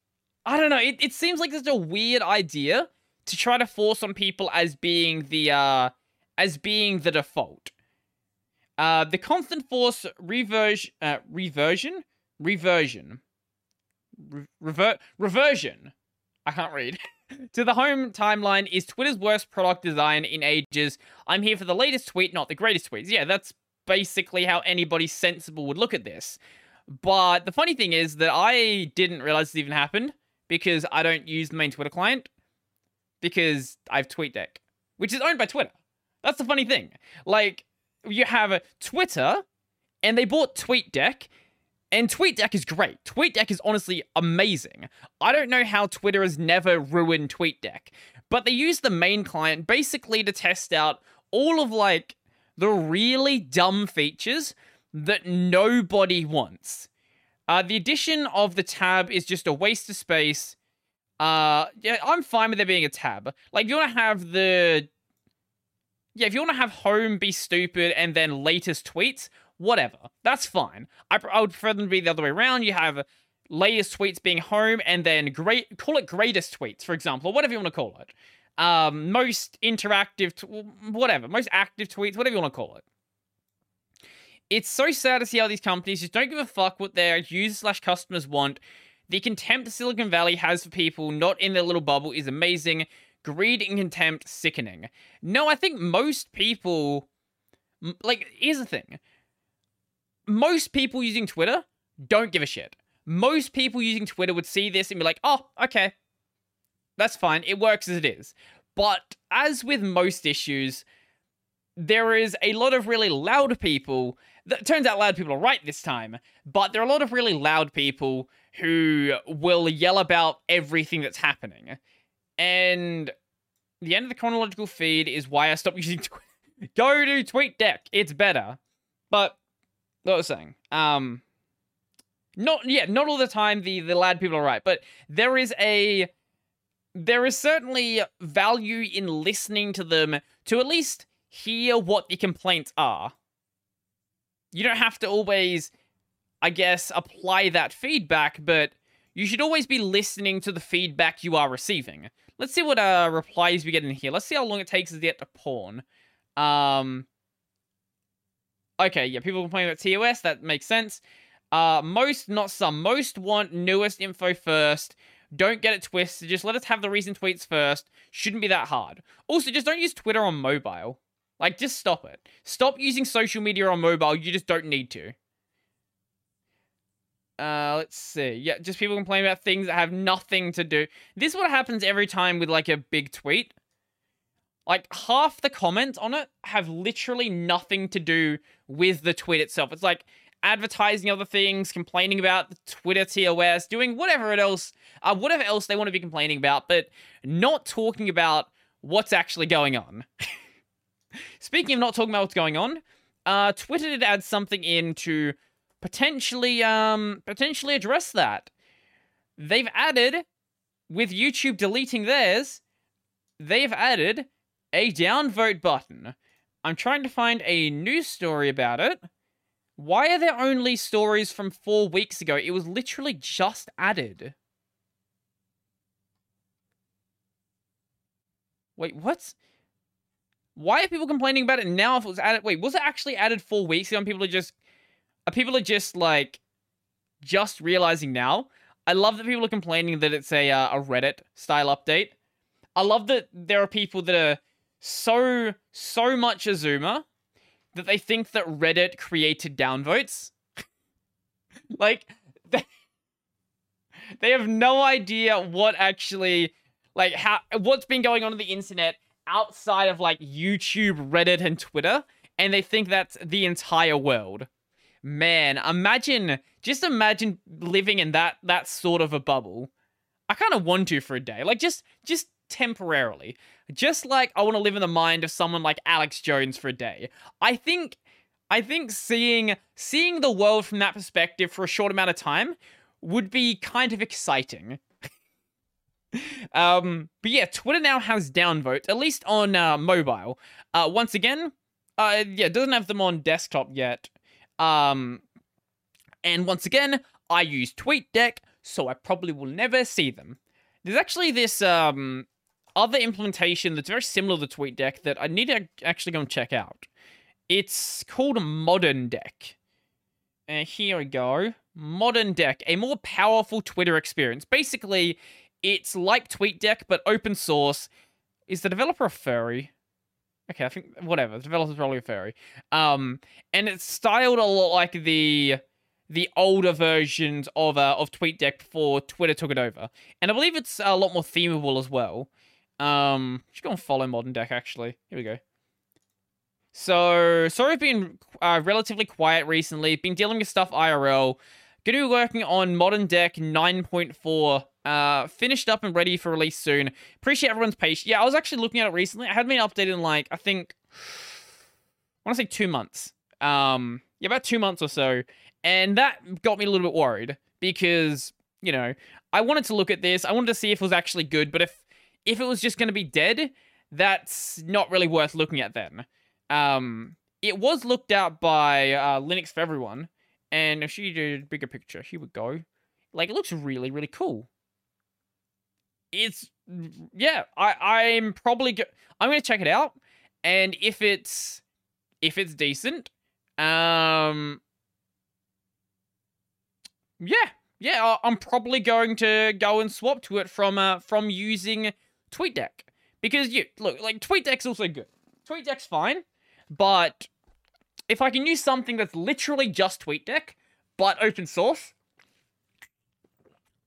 I don't know. It, it seems like it's a weird idea to try to force on people as being the uh as being the default. Uh, the constant force reversion, uh, reversion, reversion, Re- revert, reversion. I can't read. to the home timeline is Twitter's worst product design in ages. I'm here for the latest tweet, not the greatest tweets. Yeah, that's basically how anybody sensible would look at this. But the funny thing is that I didn't realize this even happened because I don't use the main Twitter client because I have TweetDeck, which is owned by Twitter. That's the funny thing. Like, you have Twitter, and they bought TweetDeck, and TweetDeck is great. TweetDeck is honestly amazing. I don't know how Twitter has never ruined TweetDeck, but they use the main client basically to test out all of like the really dumb features that nobody wants. Uh, the addition of the tab is just a waste of space. Uh, yeah, I'm fine with there being a tab. Like, if you want to have the yeah, if you want to have home be stupid and then latest tweets, whatever. That's fine. I, I would prefer them to be the other way around. You have latest tweets being home and then great call it greatest tweets, for example, or whatever you want to call it. Um, most interactive, whatever, most active tweets, whatever you want to call it. It's so sad to see how these companies just don't give a fuck what their users slash customers want. The contempt Silicon Valley has for people not in their little bubble is amazing greed and contempt sickening. No, I think most people like here's the thing. Most people using Twitter don't give a shit. Most people using Twitter would see this and be like, "Oh, okay. That's fine. It works as it is." But as with most issues, there is a lot of really loud people. That turns out loud people are right this time, but there are a lot of really loud people who will yell about everything that's happening. And the end of the chronological feed is why I stopped using Twitter. Go to TweetDeck. It's better. But what I was saying, um, not yeah, not all the time the the lad people are right, but there is a there is certainly value in listening to them to at least hear what the complaints are. You don't have to always, I guess, apply that feedback, but you should always be listening to the feedback you are receiving. Let's see what uh, replies we get in here. Let's see how long it takes to get to pawn. Um, okay, yeah, people complaining about TOS. That makes sense. Uh, most, not some, most want newest info first. Don't get it twisted. Just let us have the recent tweets first. Shouldn't be that hard. Also, just don't use Twitter on mobile. Like, just stop it. Stop using social media on mobile. You just don't need to. Uh, let's see. Yeah, just people complain about things that have nothing to do. This is what happens every time with like a big tweet. Like half the comments on it have literally nothing to do with the tweet itself. It's like advertising other things, complaining about the Twitter TOS, doing whatever else, uh, whatever else they want to be complaining about, but not talking about what's actually going on. Speaking of not talking about what's going on, uh, Twitter did add something in to potentially um potentially address that. They've added with YouTube deleting theirs, they've added a downvote button. I'm trying to find a news story about it. Why are there only stories from four weeks ago? It was literally just added. Wait, what? Why are people complaining about it now if it was added? Wait, was it actually added four weeks ago and people are just... Are people are just, like, just realizing now? I love that people are complaining that it's a, uh, a Reddit-style update. I love that there are people that are so, so much Azuma that they think that Reddit created downvotes. like, they, they have no idea what actually, like, how, what's been going on on the internet outside of, like, YouTube, Reddit, and Twitter, and they think that's the entire world. Man, imagine, just imagine living in that, that sort of a bubble. I kind of want to for a day. Like, just, just temporarily. Just like I want to live in the mind of someone like Alex Jones for a day. I think I think seeing seeing the world from that perspective for a short amount of time would be kind of exciting. um, but yeah, Twitter now has downvote, at least on uh, mobile. Uh, once again, uh, yeah, doesn't have them on desktop yet. Um, and once again, I use TweetDeck, so I probably will never see them. There's actually this um other implementation that's very similar to TweetDeck that I need to actually go and check out. It's called Modern Deck. And here we go. Modern Deck, a more powerful Twitter experience. Basically, it's like TweetDeck, but open source. Is the developer a furry? Okay, I think whatever. The developer's probably a furry. Um, and it's styled a lot like the the older versions of uh, of TweetDeck before Twitter took it over. And I believe it's a lot more themable as well. Um, just go and follow Modern Deck, actually. Here we go. So, sorry I've been uh, relatively quiet recently. Been dealing with stuff IRL. Gonna be working on Modern Deck 9.4. Uh, finished up and ready for release soon. Appreciate everyone's patience. Yeah, I was actually looking at it recently. I hadn't been updated in like, I think, I want to say two months. Um, yeah, about two months or so. And that got me a if it was just going to be dead, that's not really worth looking at then. Um, it was looked at by uh, Linux for Everyone, and if she did a bigger picture, here we go. Like, it looks really, really cool. It's, yeah, I, I'm probably, go- I'm going to check it out, and if it's, if it's decent, um, yeah, yeah, I'm probably going to go and swap to it from, uh, from using TweetDeck. Because you look, like TweetDeck's also good. TweetDeck's fine, but if I can use something that's literally just TweetDeck, but open source,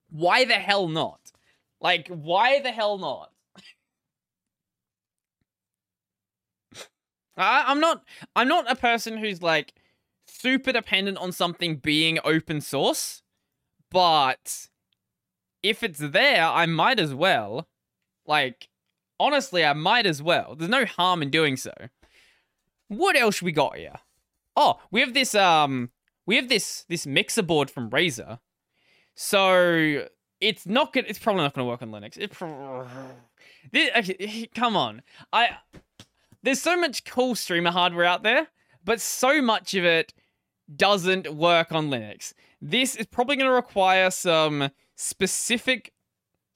why the hell not? Like, why the hell not? I, I'm not. I'm not a person who's like super dependent on something being open source, but if it's there, I might as well. Like, honestly, I might as well. There's no harm in doing so. What else we got here? Oh, we have this um we have this this mixer board from Razer. So it's not good. It's probably not going to work on Linux. It pro- this, actually, come on. I there's so much cool streamer hardware out there, but so much of it doesn't work on Linux. This is probably going to require some specific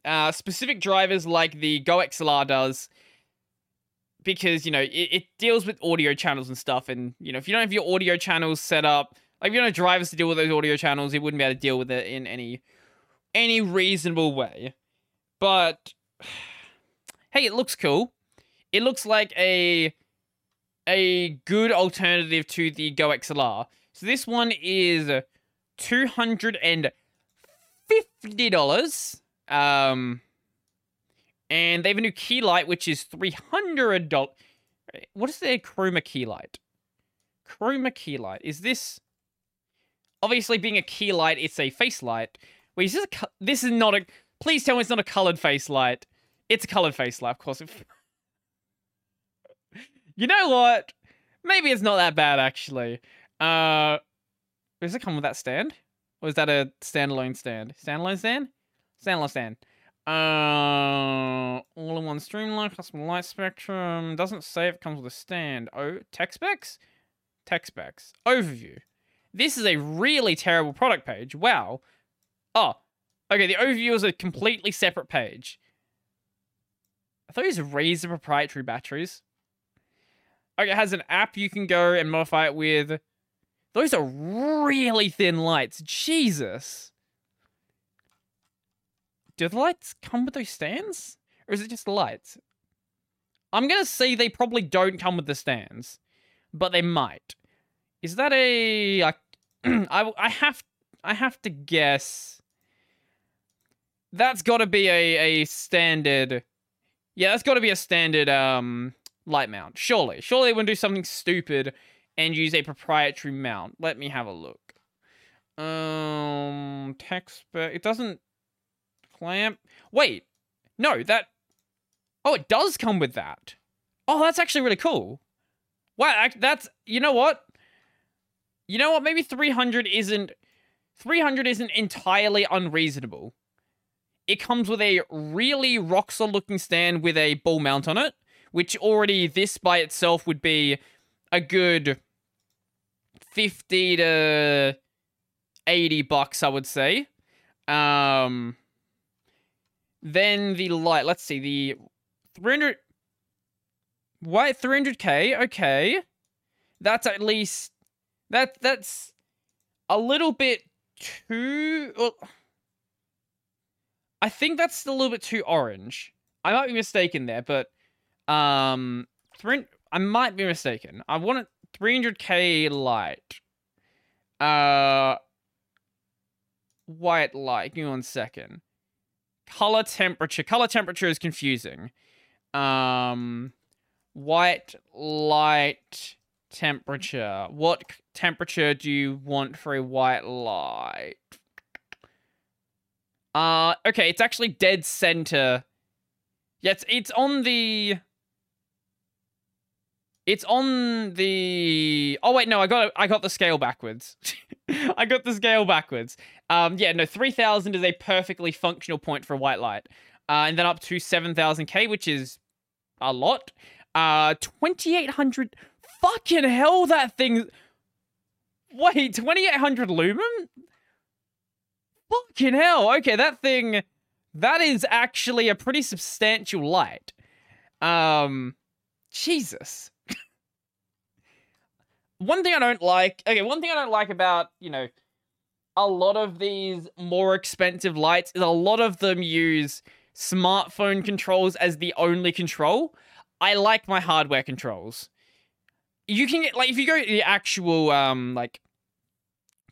uh, specific drivers like the GoXLR does, because you know it, it, deals with audio channels and stuff. And you know if you don't have your audio channels set up, like if you don't have drivers to deal with those audio channels, you wouldn't be able to deal with it in any any reasonable way. But hey, it looks cool. It looks like a a good alternative to the GoXLR. So this one is two hundred and fifty dollars. Um, and they have a new key light, which is $300. What is their chroma key light? Chroma key light. Is this... Obviously, being a key light, it's a face light. Wait, is this a... This is not a... Please tell me it's not a colored face light. It's a colored face light, of course. You know what? Maybe it's not that bad actually. Uh, does it come with that stand? Or is that a standalone stand? Standalone stand? Standalone stand. Uh, all-in-one streamline, custom light spectrum. Doesn't say if it comes with a stand. Oh, tech specs? Tech specs. Overview. This is a really terrible product page. Wow. Oh, okay. The overview is a completely separate page. It was Razer proprietary batteries. Okay, it has an app you can go and modify it with. Those are really thin lights. Jesus. Do the lights come with those stands? Or is it just the lights? I'm going to say they probably don't come with the stands. But they might. Is that a... I, I, I have I have to guess. That's got to be a, a standard... Yeah, that's got to be a standard um light mount. Surely. Surely they wouldn't do something stupid and use a proprietary mount. Let me have a look. Um, text, but it doesn't clamp. Wait, no, that. Oh, it does come with that. Oh, that's actually really cool. Wow, that's you know what? You know what? Maybe 300 isn't 300 isn't entirely unreasonable. It comes with a really rockstar looking stand with a ball mount on it, which already this by itself would be a good 50 to 80 bucks, I would say. Um, then the light, let's see, the 300, what, 300k, okay. That's at least, that that's a little bit too, well, I think that's a little bit too orange. I might be mistaken there, but, um, I might be mistaken. I want it 300k light. Uh, white light. Give me one second. Color temperature. Color temperature is confusing. Um, white light temperature. What temperature do you want for a white light? Uh, okay, it's actually dead center. Yeah, it's, it's on the... It's on the. Oh wait, no, I got I got the scale backwards. I got the scale backwards. Um, yeah, no, three thousand is a perfectly functional point for white light, uh, and then up to seven thousand K, which is a lot. Uh, twenty eight hundred. Fucking hell, that thing. Wait, twenty eight hundred lumen. Fucking hell. Okay, that thing. That is actually a pretty substantial light. Um, Jesus one thing I don't like, okay, one thing I don't like about, you know, a lot of these more expensive lights is a lot of them use smartphone controls as the only control. I like my hardware controls. You can get like if you go the actual um like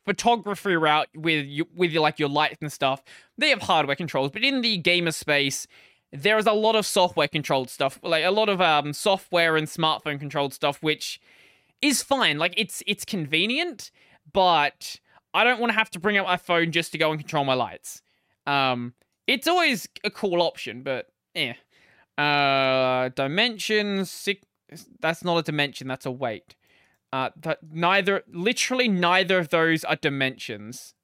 photography route with you with your like your lights and stuff, they have hardware controls, but in the gamer space, there is a lot of software controlled stuff, like a lot of um software and smartphone controlled stuff which is fine. Like it's it's convenient, but I don't want to have to bring out my phone just to go and control my lights. Um, it's always a cool option, but yeah. Uh, dimensions. Six, that's not a dimension. That's a weight. Uh, that neither, literally neither of those are dimensions.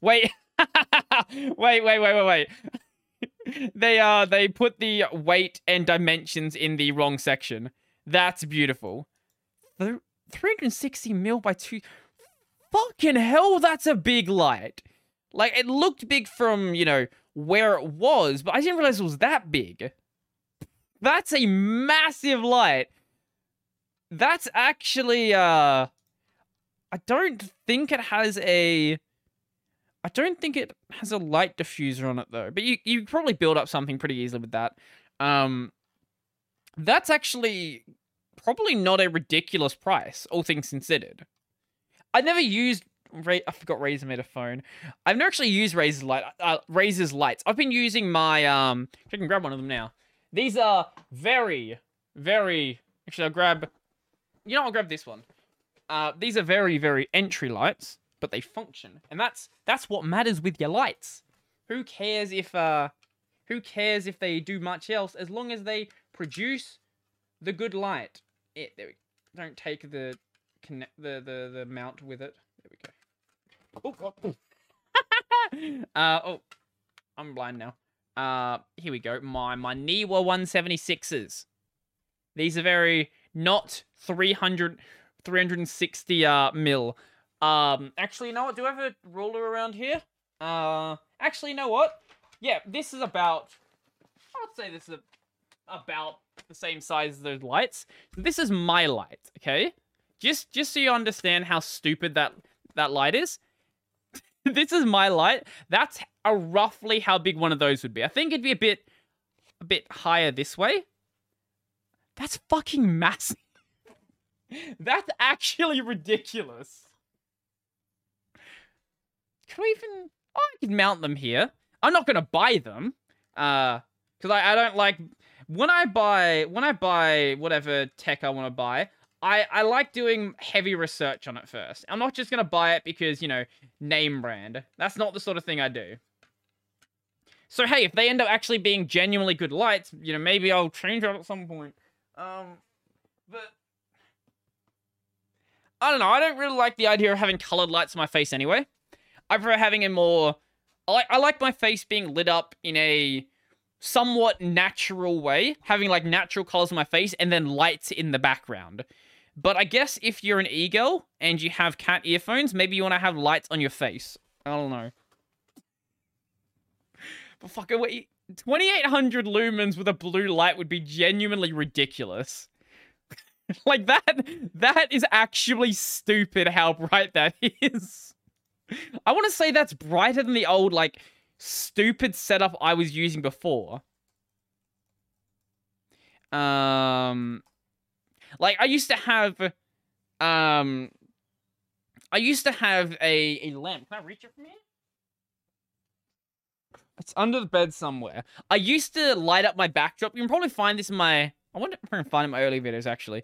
Wait, wait, wait, wait, wait, wait. they are. they put the weight and dimensions in the wrong section. That's beautiful. 360 mil by two. Fucking hell, that's a big light. Like, it looked big from, you know, where it was, but I didn't realize it was that big. That's a massive light. That's actually, uh... I don't think it has a... I don't think it has a light diffuser on it, though. But you, you probably build up something pretty easily with that. Um, that's actually probably not a ridiculous price, all things considered. I never used Ray. I forgot Razer made a phone. I've never actually used Razer's light. Uh, Razer's lights. I've been using my um. I can grab one of them now. These are very, very. Actually, I'll grab. You know, I'll grab this one. Uh, these are very, very entry lights, but they function, and that's that's what matters with your lights. Who cares if uh, who cares if they do much else as long as they produce the good light. It. There we Don't take the connect the the the mount with it. There we go. Oh, God. uh oh, I'm blind now. Uh, here we go. My my Neewer 176s. These are very not 300 360 uh mil. Um, actually, you know what? Do I have a ruler around here? Uh, actually, you know what? Yeah, this is about. I'd say this is about the same size as those lights. This is my light, okay? Just just so you understand how stupid that that light is. this is my light. That's a roughly how big one of those would be. I think it'd be a bit a bit higher this way. That's fucking massive. That's actually ridiculous. Can we even... Oh, I can mount them here. I'm not going to buy them. Uh, Because I, I don't like... When I buy... When I buy whatever tech I want to buy, I, I like doing heavy research on it first. I'm not just going to buy it because, you know, name brand. That's not the sort of thing I do. So, hey, if they end up actually being genuinely good lights, you know, maybe I'll change it at some point. Um, but... I don't know. I don't really like the idea of having colored lights on my face anyway. I prefer having a more. I I like my face being lit up in a somewhat natural way, having like natural colors on my face and then lights in the background. But I guess if you're an e-girl and you have cat earphones, maybe you want to have lights on your face. I don't know. But fuck it, 2800 lumens with a blue light would be genuinely ridiculous. like that that is actually stupid how bright that is. I want to say that's brighter than the old, like, stupid setup I was using before. Um, like, I used to have, um, I used to have a, a lamp. Can I reach it from here? It's under the bed somewhere. I used to light up my backdrop. You can probably find this in my, I wonder if I can find it in my early videos, actually.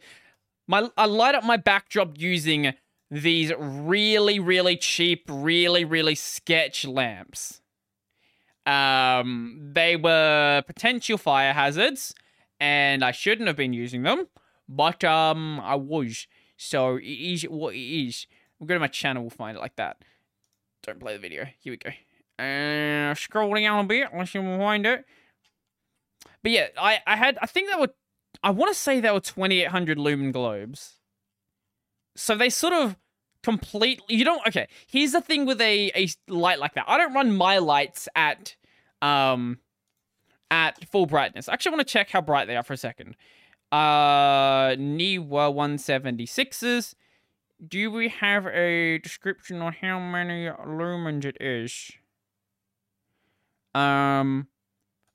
My, I light up my backdrop using these really, really cheap, really, really sketch lamps. Um, they were potential fire hazards, and I shouldn't have been using them, but um, I was. So it is what it is. We'll go to my channel, we'll find it like that. Don't play the video. Here we go. Uh, scrolling down a bit, let's see if find it. But yeah, I, I had, I think that were, I want to say they were 2800 lumen globes. So they sort of completely you don't okay here's the thing with a a light like that. I don't run my lights at um at full brightness. Actually i want to check how bright they are for a second. Uh Neewer 176s do we have a description on how many lumens it is? Um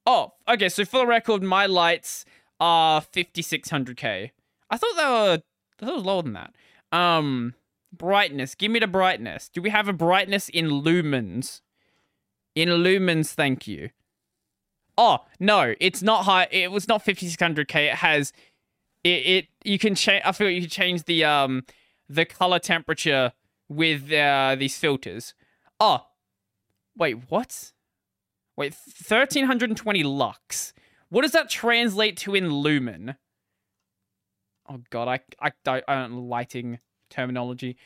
oh okay so for the record my lights are 5600k i thought they were i thought it was lower than that. Um Brightness. Give me the brightness. Do we have a brightness in lumens? In lumens, thank you. Oh, no, it's not high. It was not 5600K. It has it, it you can change I feel you can change the um the color temperature with uh, these filters. Oh. Wait, what? Wait, 1320 lux. What does that translate to in lumen? Oh god, I I don't I don't lighting terminology.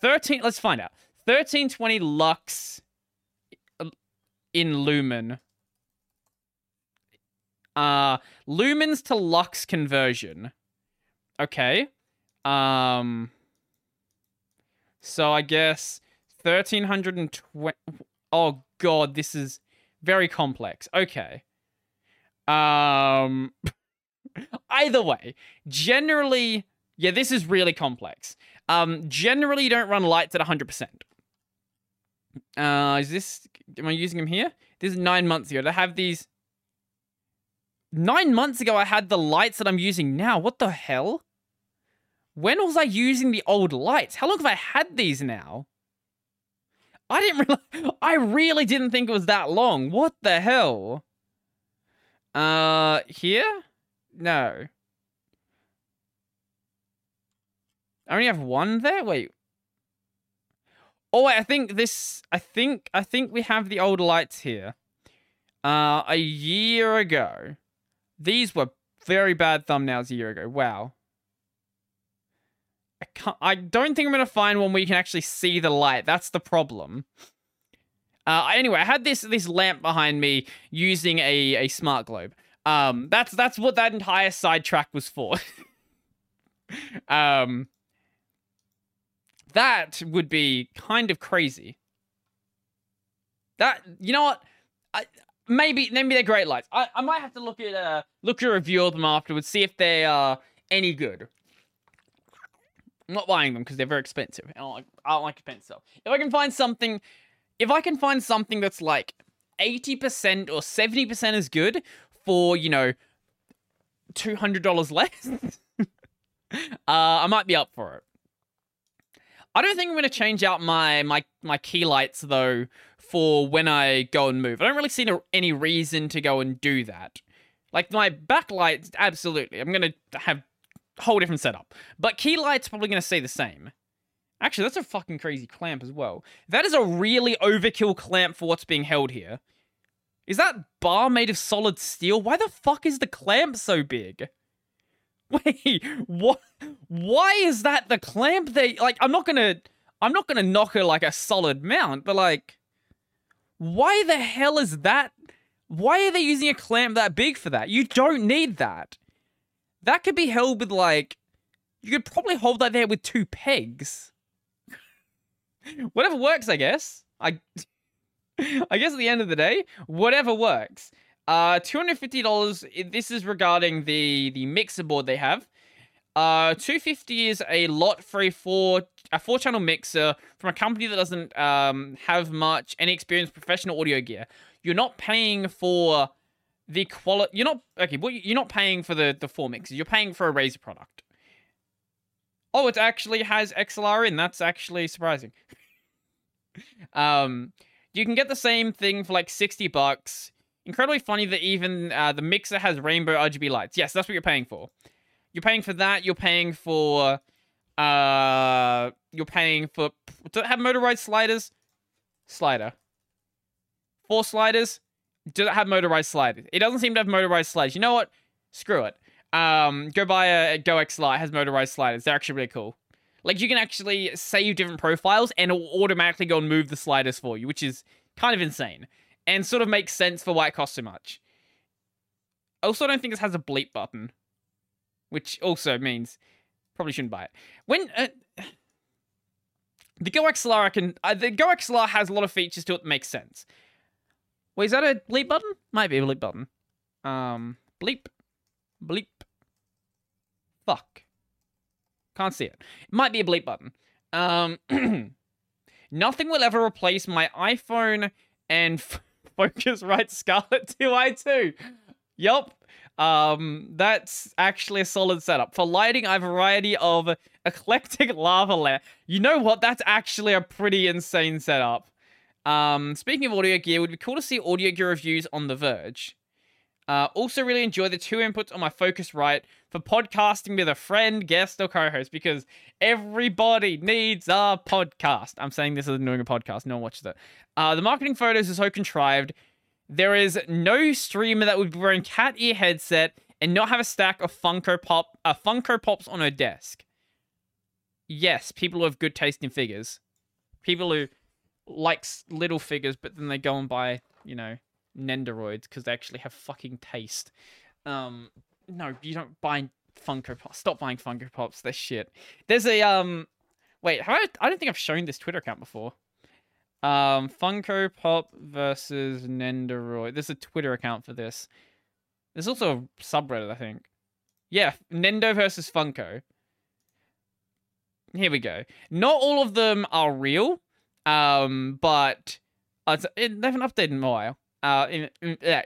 13, let's find out. 1320 lux in lumen. Uh, lumens to lux conversion. Okay. Um, so I guess 1320. Oh god, this is very complex. Okay. Um, either way, generally, yeah, this is really complex. Um, generally, you don't run lights at 100%. Uh, is this, am I using them here? This is nine months ago. To have these, nine months ago, I had the lights that I'm using now. What the hell? When was I using the old lights? How long have I had these now? I didn't really, I really didn't think it was that long. What the hell? Uh, here? No. I only have one there? Wait. Oh, wait, I think this... I think... I think we have the old lights here. Uh, a year ago. These were very bad thumbnails a year ago. Wow. I can't. I don't think I'm gonna find one where you can actually see the light. That's the problem. Uh, anyway, I had this this lamp behind me using a a smart globe. Um, that's that's what that entire sidetrack was for. um, that would be kind of crazy. That you know what? I, maybe maybe they're great lights. I, I might have to look at uh look at a review of them afterwards, see if they are any good. I'm not buying them because they're very expensive. I don't like I don't like expensive stuff. If I can find something, if I can find something that's like eighty percent or seventy percent as good for you know two hundred dollars less, uh, I might be up for it. I don't think I'm going to change out my my my key lights though for when I go and move. I don't really see any reason to go and do that. Like my backlights, absolutely. I'm going to have a whole different setup. But key light's probably going to stay the same. Actually, that's a fucking crazy clamp as well. That is a really overkill clamp for what's being held here. Is that bar made of solid steel? Why the fuck is the clamp so big? Wait, what? Why is that the clamp? They like. I'm not gonna. I'm not gonna knock her like a solid mount, but like, why the hell is that? Why are they using a clamp that big for that? You don't need that. That could be held with like, you could probably hold that there with two pegs. whatever works, I guess. I, I guess at the end of the day, whatever works. Uh, two hundred fifty dollars. This is regarding the the mixer board they have. Uh, 250 is a lot for a four a four channel mixer from a company that doesn't um have much any experience professional audio gear. You're not paying for the quality. You're not okay. Well, you're not paying for the the four mixers. You're paying for a Razer product. Oh, it actually has XLR in. That's actually surprising. um, you can get the same thing for like 60 bucks. Incredibly funny that even uh, the mixer has rainbow RGB lights. Yes, that's what you're paying for. You're paying for that. You're paying for. Uh, you're paying for. Does it have motorized sliders? Slider. Four sliders. Does it have motorized sliders? It doesn't seem to have motorized sliders. You know what? Screw it. Um, go buy a, Go XLR. It has motorized sliders. They're actually really cool. Like you can actually save different profiles and it will automatically go and move the sliders for you, which is kind of insane and sort of makes sense for why it costs so much. Also, I don't think this has a bleep button which also means probably shouldn't buy it. When uh, the Go XLR, I can uh, the Go XLR has a lot of features to it that make sense. Wait, is that a bleep button? Might be a bleep button. Um, bleep, bleep. Fuck. Can't see it. It might be a bleep button. Um, nothing will ever replace my iPhone and Focusrite Scarlett 2i2. Yup. Um, that's actually a solid setup. For lighting, a variety of eclectic lava lamp. You know what? That's actually a pretty insane setup. Um, speaking of audio gear, it would be cool to see audio gear reviews on The Verge. Uh, also really enjoy the two inputs on my Focusrite for podcasting with a friend, guest, or co-host because everybody needs a podcast. I'm saying this as doing a podcast. No one watches it. Uh, the marketing photos are so contrived there is no streamer that would be wearing cat ear headset and not have a stack of Funko Pop uh, Funko Pops on her desk. Yes, people who have good taste in figures. People who likes little figures, but then they go and buy, you know, Nendoroids because they actually have fucking taste. Um, no, you don't buy Funko Pops. Stop buying Funko Pops. They're shit. There's a um, wait, I, I don't think I've shown this Twitter account before. Um, Funko Pop versus Nendoroid. There's a Twitter account for this. There's also a subreddit, I think. Yeah, Nendo versus Funko. Here we go. Not all of them are real, um, but uh, they haven't updated in a while. Uh, in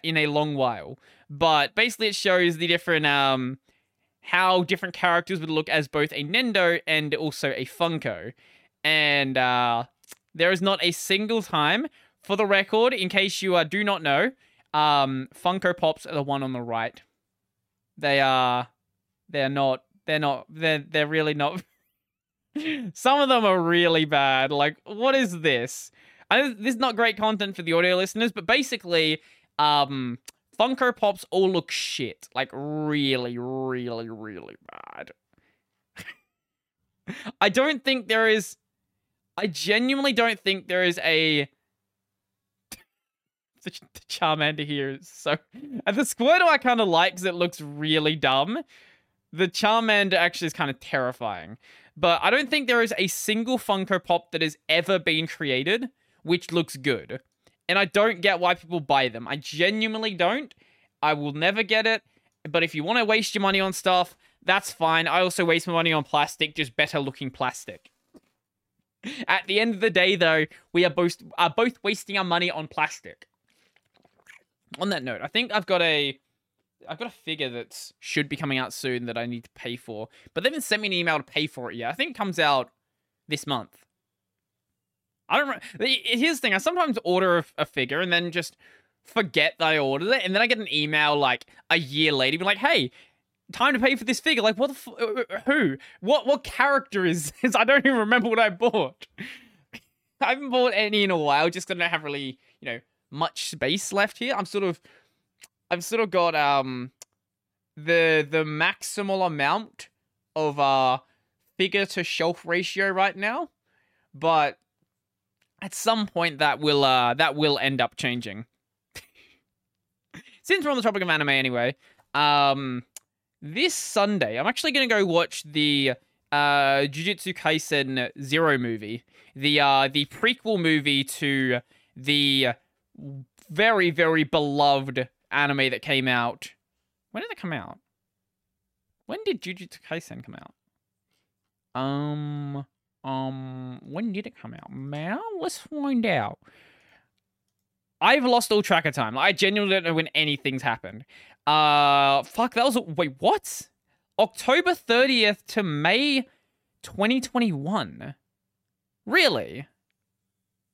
in, a long while. But basically, it shows the different um how different characters would look as both a Nendo and also a Funko, and uh there is not a single time, for the record, in case you uh, do not know, um, Funko Pops are the one on the right. They are, they're not, they're not, they're, they're really not. Some of them are really bad. Like, what is this? I, this is not great content for the audio listeners, but basically, um, Funko Pops all look shit. Like, really, really, really bad. I don't think there is. I genuinely don't think there is a. the, the Charmander here is so. And the Squirtle I kind of like because it looks really dumb. The Charmander actually is kind of terrifying. But I don't think there is a single Funko Pop that has ever been created which looks good. And I don't get why people buy them. I genuinely don't. I will never get it. But if you want to waste your money on stuff, that's fine. I also waste my money on plastic, just better looking plastic. At the end of the day, though, we are both are both wasting our money on plastic. On that note, I think I've got a I've got a figure that should be coming out soon that I need to pay for, but they haven't sent me an email to pay for it yet. I think it comes out this month. I don't. Here's the thing: I sometimes order a, a figure and then just forget that I ordered it, and then I get an email like a year later, be like, "Hey, time to pay for this figure." Like, what the? F- uh, uh, who? What? What character is this? I don't even remember what I bought. I haven't bought any in a while, just because I don't have really, you know, much space left here. I'm sort of, I've sort of got um, the the maximal amount of uh figure to shelf ratio right now, but at some point that will uh that will end up changing. Since we're on the topic of anime anyway, um this Sunday I'm actually gonna go watch the uh Jujutsu Kaisen Zero movie. The uh the prequel movie to the very, very beloved anime that came out. When did it come out? When did Jujutsu Kaisen come out? Um um, when did it come out? Now let's find out. I've lost all track of time. I genuinely don't know when anything's happened. Uh, fuck, that was wait, what? October 30th to May 2021. Really?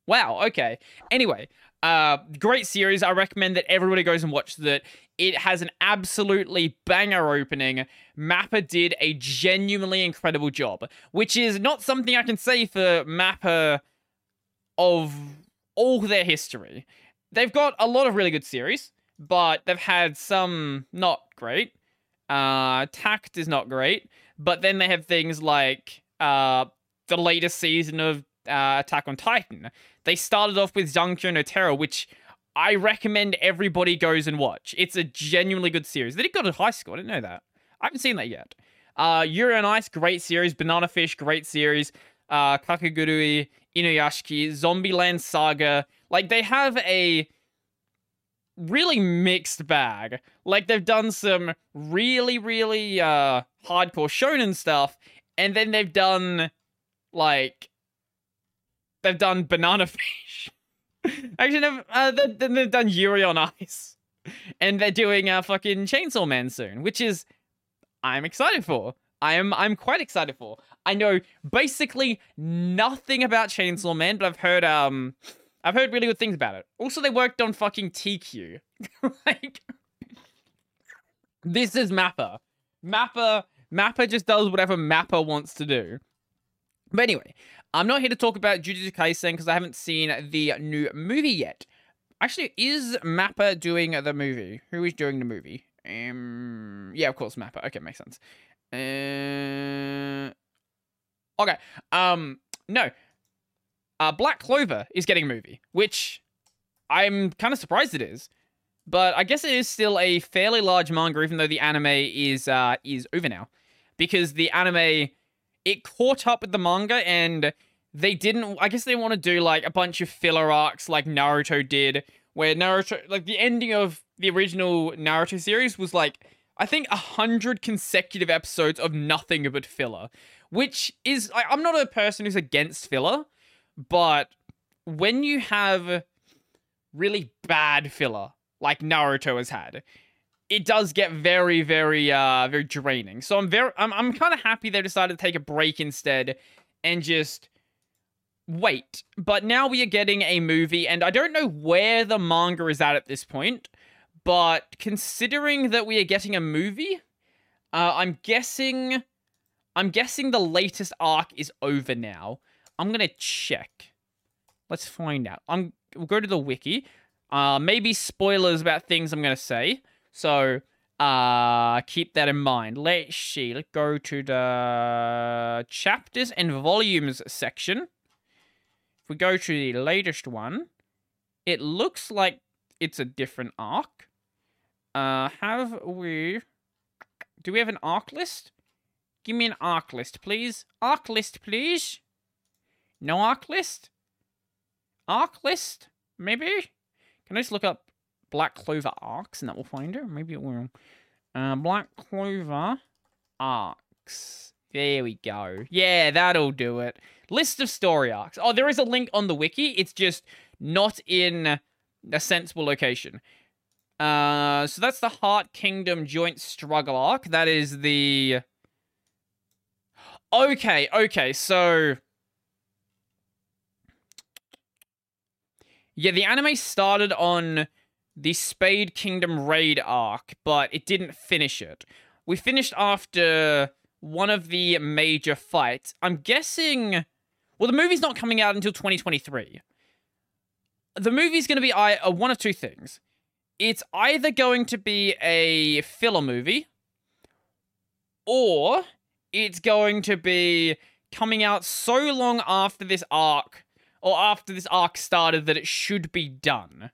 Wow, okay. Anyway, uh, great series. I recommend that everybody goes and watch that. It has an absolutely banger opening. Mappa did a genuinely incredible job, which is not something I can say for Mappa of all their history. They've got a lot of really good series, but they've had some not great. Uh, Takt is not great, but then they have things like uh, the latest season of uh, Attack on Titan. They started off with no Terror, which I recommend everybody goes and watch. It's a genuinely good series. They did God of High School. I didn't know that. I haven't seen that yet. Uh, Yuri on Ice, great series. Banana Fish, great series. Uh, Kakegurui, Inuyashiki, Zombieland Saga. Like, they have a really mixed bag. Like, they've done some really, really uh, hardcore shonen stuff, and then they've done, like, they've done Banana Fish. Actually, they've, uh, they, they've done Yuri on Ice. And they're doing a uh, fucking Chainsaw Man soon, which is I'm excited for. I am I'm quite excited for. I know basically nothing about Chainsaw Man, but I've heard um I've heard really good things about it. Also, they worked on fucking TQ. like this is Mappa. Mappa Mappa just does whatever Mappa wants to do. But anyway, I'm not here to talk about Jujutsu Kaisen because I haven't seen the new movie yet. Actually, is Mappa doing the movie? Who is doing the movie? Um, yeah, of course, Mappa. Okay, makes sense. Uh, okay. Um, no. Uh, Black Clover is getting a movie, which I'm kind of surprised it is. But I guess it is still a fairly large manga, even though the anime is uh is over now, because the anime it caught up with the manga and they didn't I guess they want to do like a bunch of filler arcs like Naruto did where Naruto like the ending of the original Naruto series was like I think a hundred consecutive episodes of nothing but filler, which is I, I'm not a person who's against filler, but when you have really bad filler like Naruto has had, it does get very, very, uh, very draining. So I'm very, I'm, I'm kind of happy they decided to take a break instead and just wait. But now we are getting a movie, and I don't know where the manga is at at this point. But considering that we are getting a movie, uh, I'm guessing, I'm guessing the latest arc is over now. I'm gonna check. Let's find out. I'm we'll go to the wiki. Uh, maybe spoilers about things I'm gonna say. So Uh, keep that in mind. Let's see. Let's go to the chapters and volumes section. If we go to the latest one, it looks like it's a different arc. Uh, have we... Do we have an arc list? Give me an arc list, please. Arc list, please. No arc list? Arc list? Maybe? Can I just look up Black Clover arcs and that will find her? Maybe it will. Uh, Black Clover arcs. There we go. Yeah, that'll do it. List of story arcs. Oh, there is a link on the wiki. It's just not in a sensible location. Uh, so that's the Heart Kingdom joint struggle arc. That is the. Okay, okay, so. Yeah, the anime started on the Spade Kingdom raid arc, but it didn't finish it. We finished after one of the major fights. I'm guessing. Well, the movie's not coming out until 2023. The movie's going to be uh, one of two things. It's either going to be a filler movie, or it's going to be coming out so long after this arc, or after this arc started that it should be done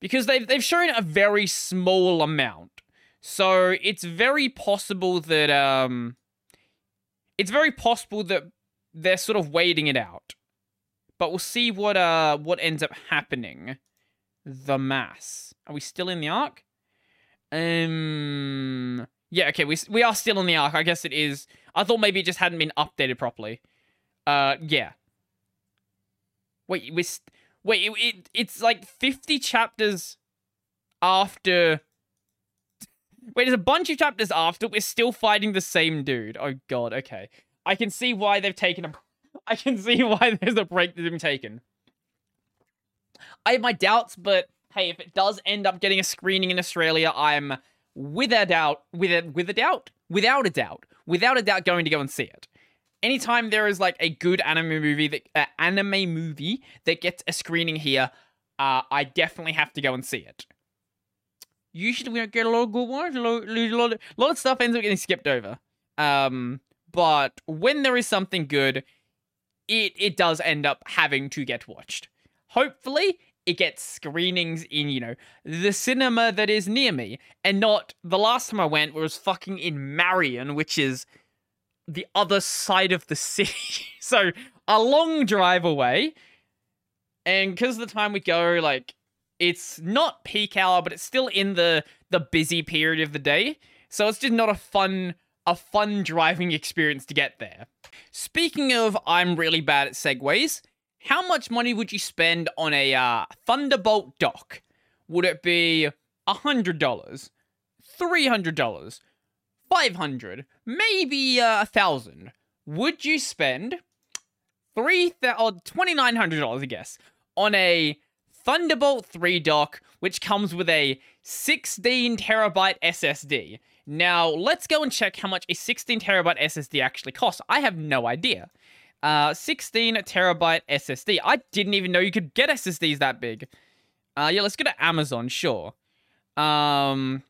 because they've they've shown a very small amount. So it's very possible that um it's very possible that they're sort of waiting it out. But we'll see what uh what ends up happening. The mass. Are we still in the arc? Um yeah, okay, we we are still in the arc. I guess it is. I thought maybe it just hadn't been updated properly. Uh yeah. Wait, we Wait, it, it, it's like 50 chapters after. Wait, there's a bunch of chapters after. We're still fighting the same dude. Oh, God. Okay. I can see why they've taken a. I can see why there's a break that's been taken. I have my doubts, but hey, if it does end up getting a screening in Australia, I'm without a doubt, with a, with a doubt, without a doubt, without a doubt going to go and see it anytime there is like a good anime movie that uh, anime movie that gets a screening here, uh, I definitely have to go and see it. Usually we don't get a lot of good ones. A lot, a lot, a lot of stuff ends up getting skipped over. Um, but when there is something good, it it does end up having to get watched. Hopefully, it gets screenings in, you know, the cinema that is near me, and not the last time I went was fucking in Marion, which is the other side of the city. so a long drive away. And because of the time we go, like it's not peak hour, but it's still in the the busy period of the day. So it's just not a fun a fun driving experience to get there. Speaking of I'm really bad at segways. how much money would you spend on a uh, Thunderbolt dock? Would it be $100? $300? 500, maybe uh, a thousand. Would you spend three thousand twenty nine hundred dollars, I guess, on a Thunderbolt 3 dock, which comes with a 16 terabyte SSD. Now, let's go and check how much a 16 terabyte SSD actually costs. I have no idea. Uh, 16 terabyte SSD. I didn't even know you could get SSDs that big. Uh, yeah, let's go to Amazon, sure. Um,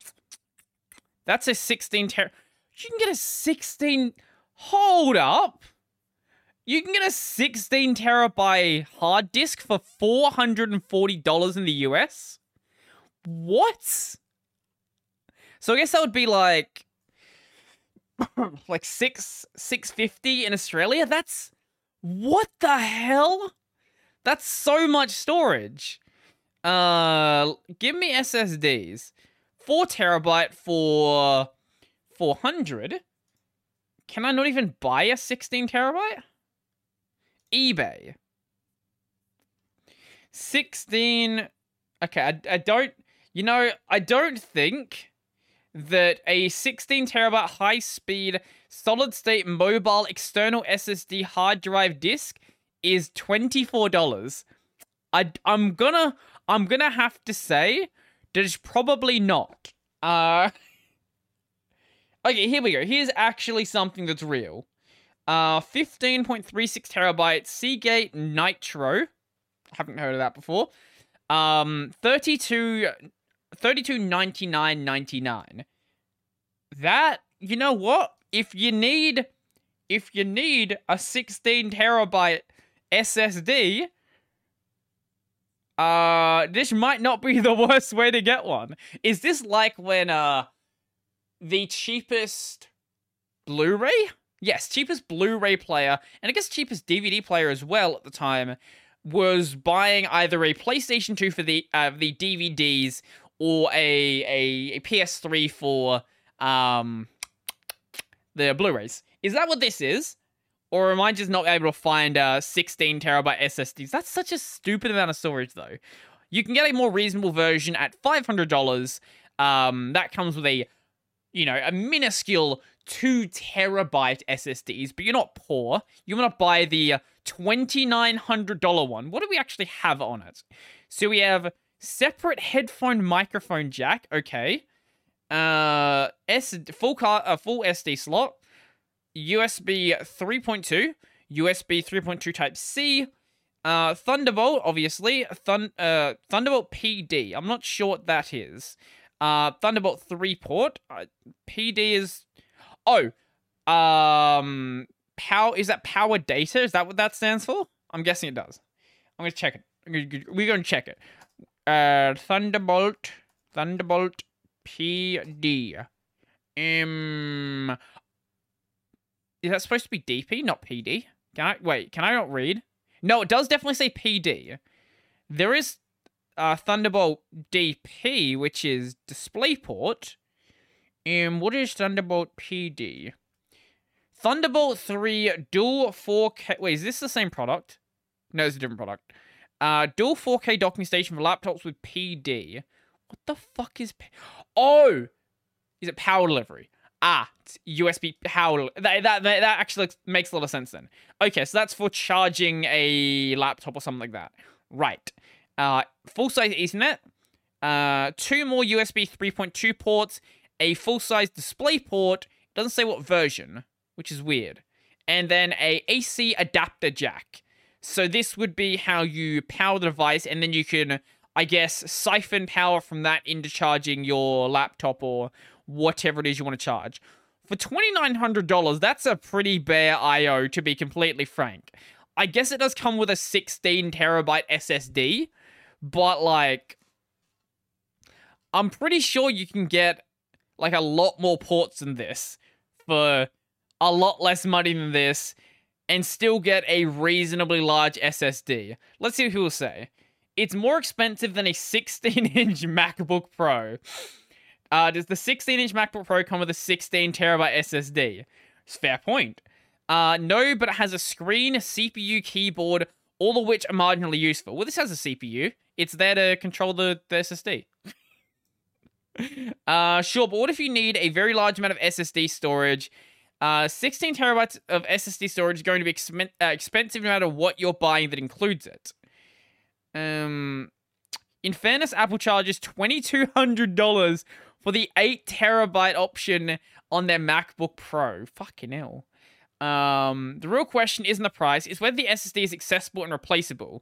that's a 16 ter. You can get a 16. Hold up. You can get a 16 terabyte hard disk for $440 in the US? What? So I guess that would be like like 6 650 in Australia. That's what the hell? That's so much storage. Uh give me SSDs. 4 terabyte for 400. Can I not even buy a 16 terabyte? eBay. 16. Okay, I, I don't. You know, I don't think that a 16 terabyte high speed solid state mobile external SSD hard drive disk is $24. I, I'm gonna I'm gonna have to say it's probably not. Uh, okay, here we go. Here's actually something that's real. Uh, 15.36 terabytes Seagate Nytro. Haven't heard of that before. Um, 32, 32.99.99. That you know what? If you need if you need a 16 terabyte SSD, uh this might not be the worst way to get one. Is this like when uh the cheapest Blu-ray? Yes, cheapest Blu-ray player, and I guess cheapest DVD player as well at the time was buying either a PlayStation 2 for the uh, the DVDs or a, a, a PS3 for um the Blu-rays. Is that what this is? Or am I just not able to find uh 16 terabyte SSDs? That's such a stupid amount of storage though. You can get a more reasonable version at $500. Um that comes with a you know, a minuscule 2 terabyte SSDs, but you're not poor. You want to buy the $2900 one. What do we actually have on it? So we have separate headphone microphone jack, okay. Uh S full car a uh, full SD slot, USB 3.2, USB 3.2 Type C, uh, Thunderbolt, obviously, Thun- uh, Thunderbolt PD. I'm not sure what that is. Uh, Thunderbolt 3 port. Uh, PD is. Oh, um, power. Is that power data? Is that what that stands for? I'm guessing it does. I'm gonna check it. We're gonna check it. Uh, Thunderbolt, Thunderbolt PD. Um, is that supposed to be DP, not PD? Can I wait? Can I not read? No, it does definitely say PD. There is uh, Thunderbolt DP, which is DisplayPort. And what is Thunderbolt PD? Thunderbolt 3 dual 4K. Wait, is this the same product? No, it's a different product. Uh, dual 4K docking station for laptops with PD. What the fuck is? P- oh, is it power delivery? Ah, USB. That, that, that, that actually makes a lot of sense then. Okay, so that's for charging a laptop or something like that. Right. Uh, full size Ethernet. Uh, two more USB 3.2 ports. A full size display port. Doesn't say what version, which is weird. And then a AC adapter jack. So this would be how you power the device, and then you can, I guess, siphon power from that into charging your laptop or whatever it is you want to charge. For $2,900, that's a pretty bare IO, to be completely frank. I guess it does come with a 16 terabyte SSD, but like, I'm pretty sure you can get like a lot more ports than this for a lot less money than this and still get a reasonably large SSD. Let's see what he will say. It's more expensive than a 16 inch MacBook Pro. Uh, does the 16 inch MacBook Pro come with a 16 terabyte SSD? It's fair point. Uh, no, but it has a screen, CPU, keyboard, all of which are marginally useful. Well, this has a CPU. It's there to control the, the SSD. uh, sure, but what if you need a very large amount of SSD storage? Uh, 16 terabytes of SSD storage is going to be expen- uh, expensive no matter what you're buying that includes it. Um, in fairness, Apple charges $2,200 for the 8 terabyte option on their MacBook Pro. Fucking hell. Um, the real question isn't the price, it's whether the SSD is accessible and replaceable.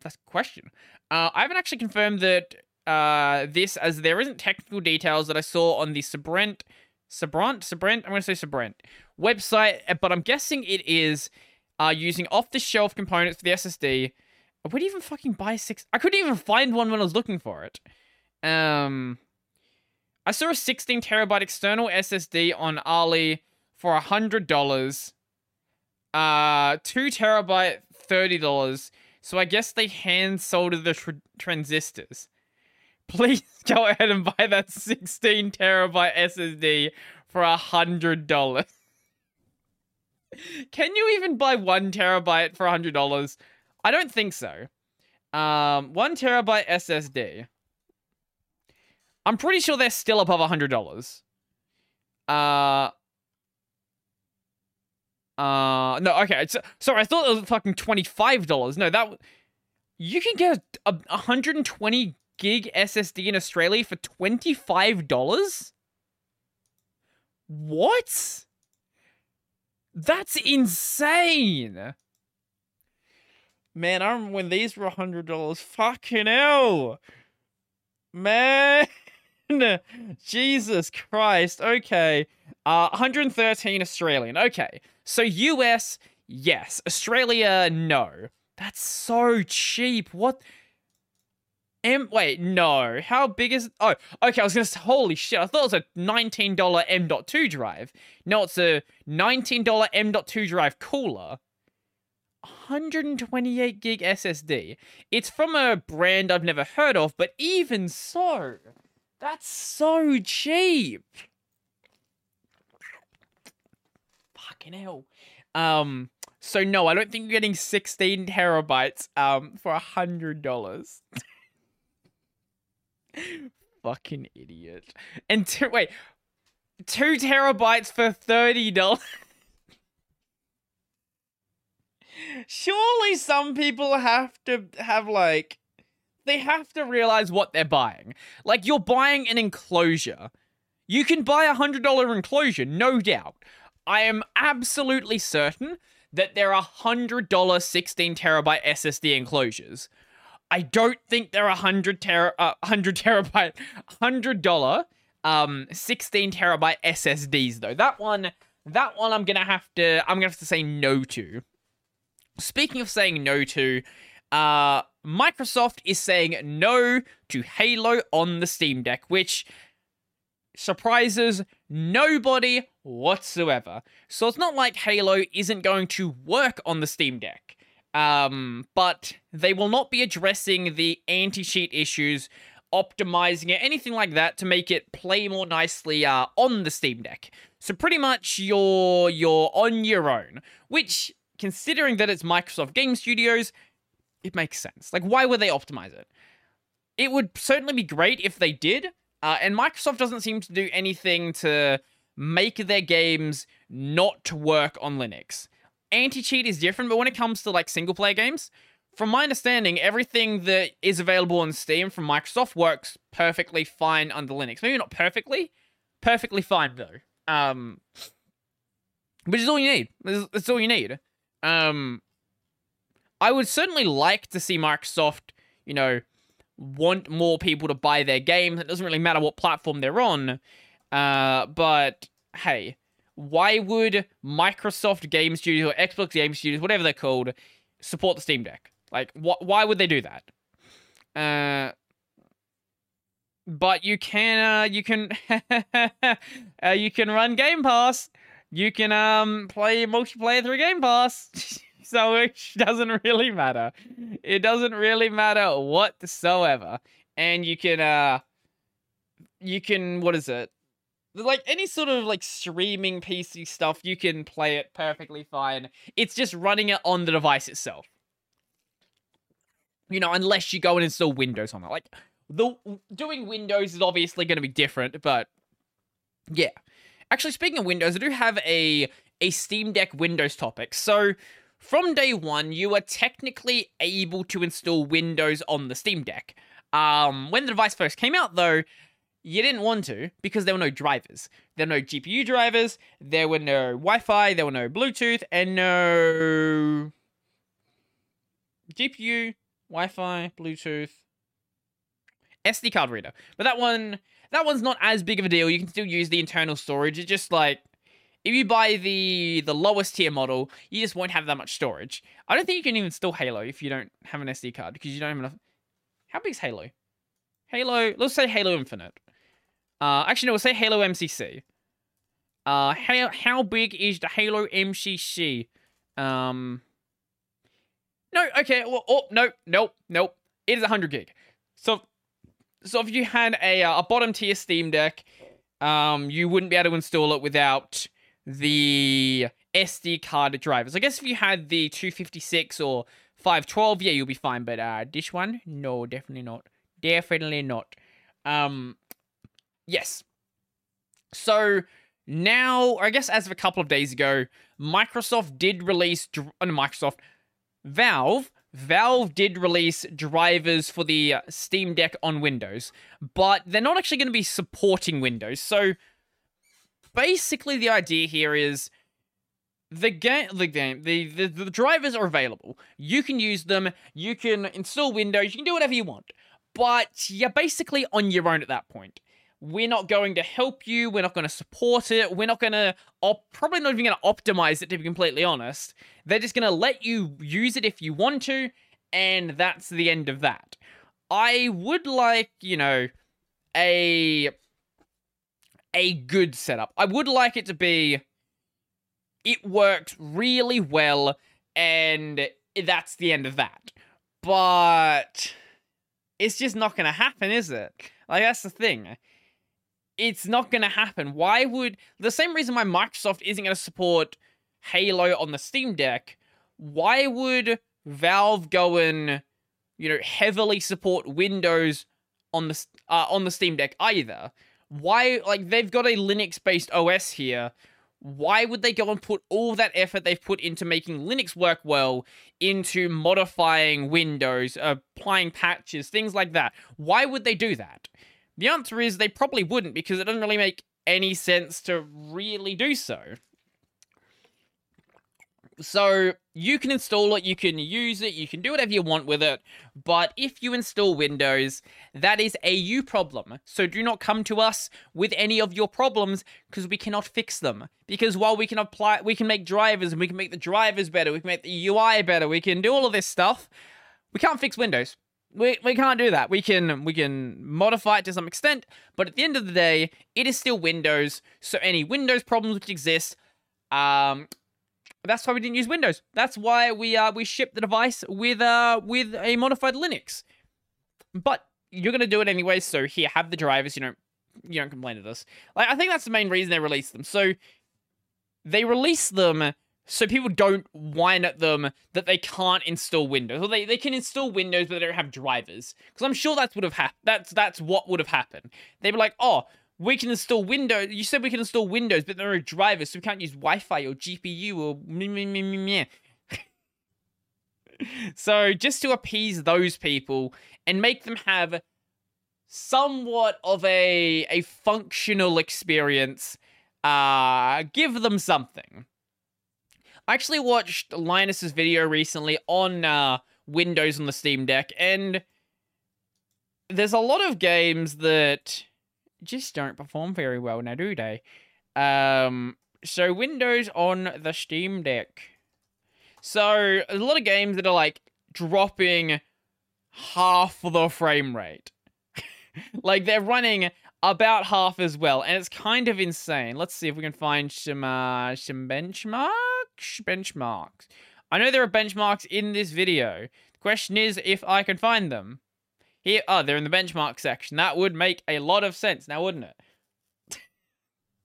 That's a question. Uh, I haven't actually confirmed that uh, this, as there isn't technical details that I saw on the Sabrent, Sabrant, Sabrent, I'm going to say Sabrent website, uh, but I'm guessing it is uh, using off-the-shelf components for the SSD. I would even fucking buy six. I couldn't even find one when I was looking for it. Um, I saw a 16 terabyte external SSD on Ali for a hundred dollars. Uh, two terabyte, thirty dollars. So I guess they hand sold the tr- transistors. Please go ahead and buy that 16 terabyte SSD for a hundred dollars. Can you even buy one terabyte for a hundred dollars? I don't think so. Um, one terabyte SSD. I'm pretty sure they're still above $100. Uh, uh, no, okay. So, sorry, I thought it was fucking $25. No, that, you can get a, a 120 gig SSD in Australia for $25? What? That's insane. Man, I remember when these were $100. Fucking hell. man. Jesus Christ. Okay. Uh, 113 Australian. Okay. So US, yes. Australia, no. That's so cheap. What? M. Wait, no. How big is? Oh, okay. I was gonna say, holy shit. I thought it was a $19 M.2 drive. No, it's a $19 M.2 drive cooler. 128 gig SSD. It's from a brand I've never heard of, but even so, that's so cheap. Fucking hell. Um, so no, I don't think you're getting 16 terabytes um for a hundred dollars. Fucking idiot. And two, wait, two terabytes for thirty dollars. Surely some people have to have like they have to realize what they're buying. Like you're buying an enclosure. You can buy a hundred dollar enclosure, no doubt. I am absolutely certain that there are hundred dollar 16 terabyte SSD enclosures. I don't think there are hundred tera uh, hundred terabyte hundred dollar um 16 terabyte SSDs though. That one that one I'm gonna have to I'm gonna have to say no to. Speaking of saying no to, uh, Microsoft is saying no to Halo on the Steam Deck, which surprises nobody whatsoever. So it's not like Halo isn't going to work on the Steam Deck. Um, but they will not be addressing the anti-cheat issues, optimizing it, anything like that to make it play more nicely uh, on the Steam Deck. So pretty much you're you're on your own, which considering that it's Microsoft Game Studios, it makes sense. Like, why would they optimize it? It would certainly be great if they did, uh, and Microsoft doesn't seem to do anything to make their games not to work on Linux. Anti cheat is different, but when it comes to like single player games, from my understanding, everything that is available on Steam from Microsoft works perfectly fine under Linux. Maybe not perfectly, perfectly fine though. Um, which is all you need. That's all you need. Um, I would certainly like to see Microsoft, you know, want more people to buy their games. It doesn't really matter what platform they're on. Uh, but hey, why would Microsoft Game Studios or Xbox Game Studios, whatever they're called, support the Steam Deck? Like, wh- why would they do that? Uh, but you can, uh, you can, uh, you can run Game Pass you can um play multiplayer through Game Pass. so it doesn't really matter. It doesn't really matter whatsoever. And you can uh you can what is it? Like any sort of like streaming PC stuff, you can play it perfectly fine. It's just running it on the device itself. You know, unless you go and install Windows on it. Like the doing Windows is obviously going to be different, but yeah. Actually, speaking of Windows, I do have a a Steam Deck Windows topic. So, from day one, you are technically able to install Windows on the Steam Deck. Um, when the device first came out, though, you didn't want to because there were no drivers. There were no GPU drivers, there were no Wi Fi, there were no Bluetooth, and no GPU, Wi Fi, Bluetooth, SD card reader. But that one that one's not as big of a deal. You can still use the internal storage. It's just like if you buy the the lowest tier model, you just won't have that much storage. I don't think you can even install Halo if you don't have an SD card because you don't have enough. How big is Halo? Halo, let's say Halo Infinite. Uh, actually, no, we'll say Halo MCC. Uh, how how big is the Halo MCC? Um, no, okay, well, oh, no, nope, nope. It is 100 gig. So so if you had a uh, a bottom tier Steam Deck, um, you wouldn't be able to install it without the SD card drivers. I guess if you had the 256 or 512, yeah, you'll be fine. But uh, this one, no, definitely not. Definitely not. Um, yes. So now, I guess as of a couple of days ago, Microsoft did release, uh, Microsoft, Valve Valve did release drivers for the uh, Steam Deck on Windows, but they're not actually going to be supporting Windows. So basically, the idea here is the game, the game, the, the the drivers are available. You can use them. You can install Windows. You can do whatever you want. but you're basically on your own at that point. We're not going to help you. We're not going to support it. We're not going to, op- probably not even going to optimize it, to be completely honest. They're just going to let you use it if you want to, and that's the end of that. I would like, you know, a a good setup. I would like it to be it works really well and that's the end of that. But it's just not going to happen, is it? Like that's the thing. It's not going to happen. Why would the same reason why Microsoft isn't going to support Halo on the Steam Deck? Why would Valve go and you know heavily support Windows on the uh, on the Steam Deck either? Why like they've got a Linux based OS here why would they go and put all that effort they've put into making Linux work well into modifying Windows, applying patches, things like that? Why would they do that? The answer is they probably wouldn't because it doesn't really make any sense to really do so. So you can install it, you can use it, you can do whatever you want with it. But if you install Windows, that is a you problem. So do not come to us with any of your problems because we cannot fix them. Because while we can apply, we can make drivers and we can make the drivers better, we can make the UI better, we can do all of this stuff. We can't fix Windows. We, we can't do that. We can we can modify it to some extent, but at the end of the day, it is still Windows. So any Windows problems which exist, um, that's why we didn't use Windows. That's why we uh we shipped the device with uh with a modified Linux. But you're gonna do it anyway, so here, have the drivers, you don't you don't complain to this. Like I think that's the main reason they released them. So they release them so people don't whine at them that they can't install Windows. Or they, they can install Windows but they don't have drivers. Because I'm sure that's would have happened. That's that's what would have happened. They'd be like, oh, we can install Windows. You said we can install Windows, but there are drivers, so we can't use Wi-Fi or GPU or so just to appease those people and make them have somewhat of a a functional experience, uh, give them something. I actually watched Linus's video recently on uh, Windows on the Steam Deck, and there's a lot of games that just don't perform very well now, do they? Um, so Windows on the Steam Deck. So a lot of games that are like dropping half the frame rate. like they're running about half as well, and it's kind of insane. Let's see if we can find some uh some benchmarks. Benchmarks. I know there are benchmarks in this video. The question is if I can find them. Here, oh, they're in the benchmark section. That would make a lot of sense now, wouldn't it?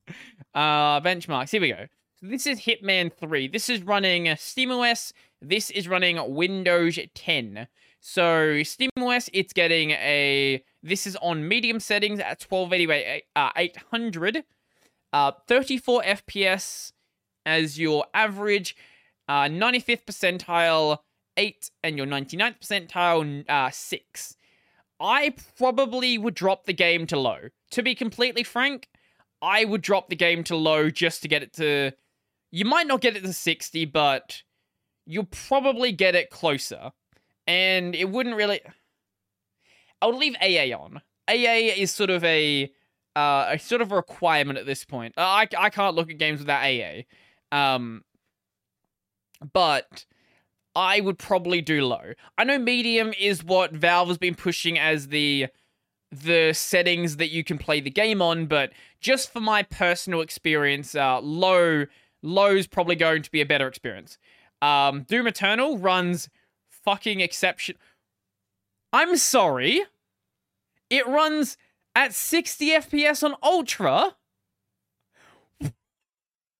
uh, benchmarks. Here we go. So this is Hitman 3. This is running SteamOS. This is running Windows 10. So SteamOS, it's getting a. This is on medium settings at 1280 uh, 800. Uh, 34 FPS as your average. Uh, 95th percentile 8 and your 99th percentile uh, 6. I probably would drop the game to low. To be completely frank, I would drop the game to low just to get it to. You might not get it to 60, but you'll probably get it closer. And it wouldn't really. I would leave AA on. AA is sort of a. Uh, a sort of a requirement at this point. I, I can't look at games without AA. Um, but I would probably do low. I know medium is what Valve has been pushing as the the settings that you can play the game on, but just for my personal experience, uh, low low's probably going to be a better experience. Um, Doom Eternal runs fucking exception. I'm sorry. It runs at 60 FPS on Ultra.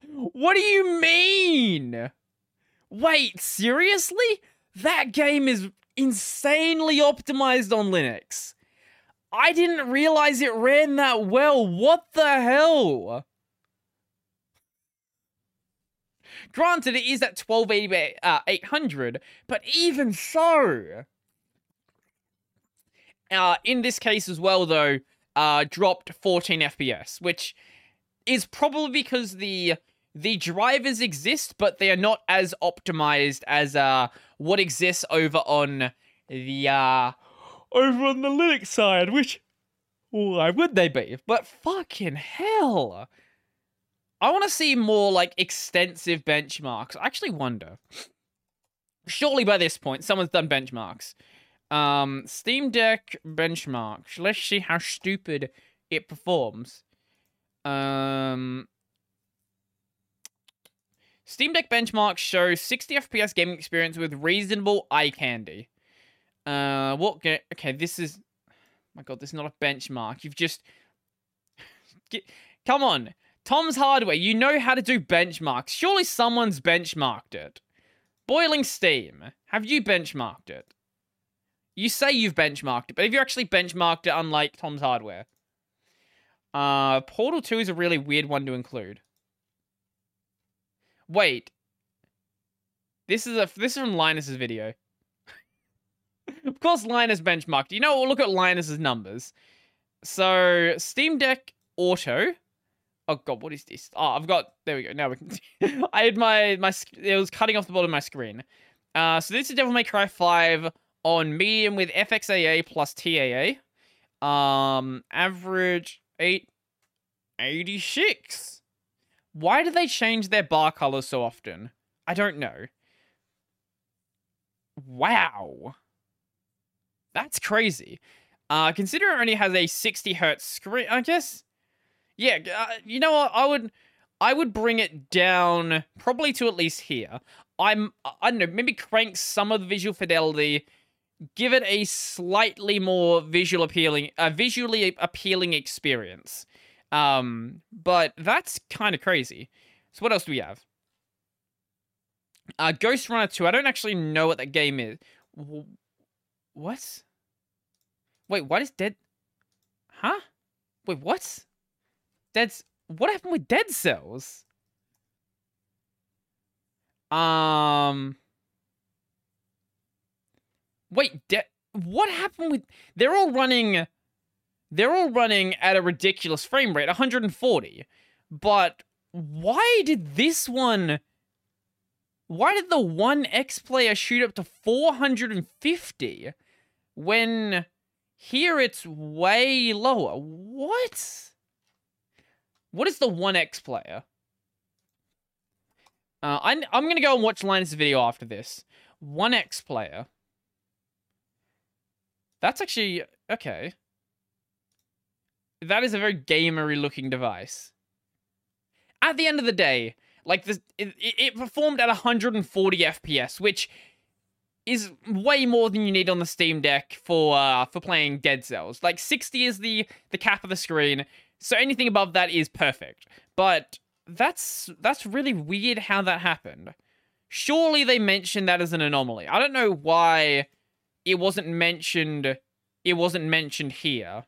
What do you mean? Wait, seriously? That game is insanely optimized on Linux. I didn't realize it ran that well. What the hell? Granted, it is at 1280 uh, 800, but even so. Uh, in this case as well, though, uh, dropped 14 FPS, which is probably because the the drivers exist, but they are not as optimized as uh what exists over on the uh over on the Linux side, which why would they be? But fucking hell. I want to see more like extensive benchmarks. I actually wonder. Surely by this point, someone's done benchmarks. Um, Steam Deck benchmarks. Let's see how stupid it performs. Um, Steam Deck benchmarks show 60 FPS gaming experience with reasonable eye candy. Uh, what? Okay, this is. my God, this is not a benchmark. You've just. Get... Come on, Tom's Hardware. You know how to do benchmarks. Surely someone's benchmarked it. Boiling Steam. Have you benchmarked it? You say you've benchmarked it, but have you actually benchmarked it unlike Tom's Hardware? Uh, Portal 2 is a really weird one to include. Wait. This is a this is from Linus's video. of course Linus benchmarked. You know, we'll look at Linus's numbers. So, Steam Deck Auto. Oh god, what is this? Oh, I've got there we go. Now we can I had my my it was cutting off the bottom of my screen. Uh so this is Devil May Cry 5 on medium with FXAA plus TAA. Um average 886. Why do they change their bar colors so often? I don't know. Wow. That's crazy. Uh, consider it only has a 60 hertz screen, I guess. Yeah, uh, you know what? I would, I would bring it down probably to at least here. I'm, I don't know, maybe crank some of the visual fidelity, give it a slightly more visual appealing, a visually appealing experience. Um, but that's kind of crazy. So what else do we have? Uh, Ghostrunner 2. I don't actually know what that game is. What? Wait, what is Dead... Huh? Wait, what? Dead's... What happened with Dead Cells? Um... Wait, de what happened with... They're all running they're all running at a ridiculous frame rate, 140. But why did this one... Why did the OneXPlayer shoot up to 450 when here it's way lower? What? What is the OneXPlayer? Uh, I'm, I'm to go and watch Linus' video after this. OneXPlayer. That's actually... Okay that is a very gamery looking device. At the end of the day, like this, it, it performed at 140 FPS, which is way more than you need on the Steam Deck for uh, for playing Dead Cells. Like 60 is the the cap of the screen, so anything above that is perfect. But that's that's really weird how that happened. Surely they mentioned that as an anomaly. I don't know why it wasn't mentioned. It wasn't mentioned here.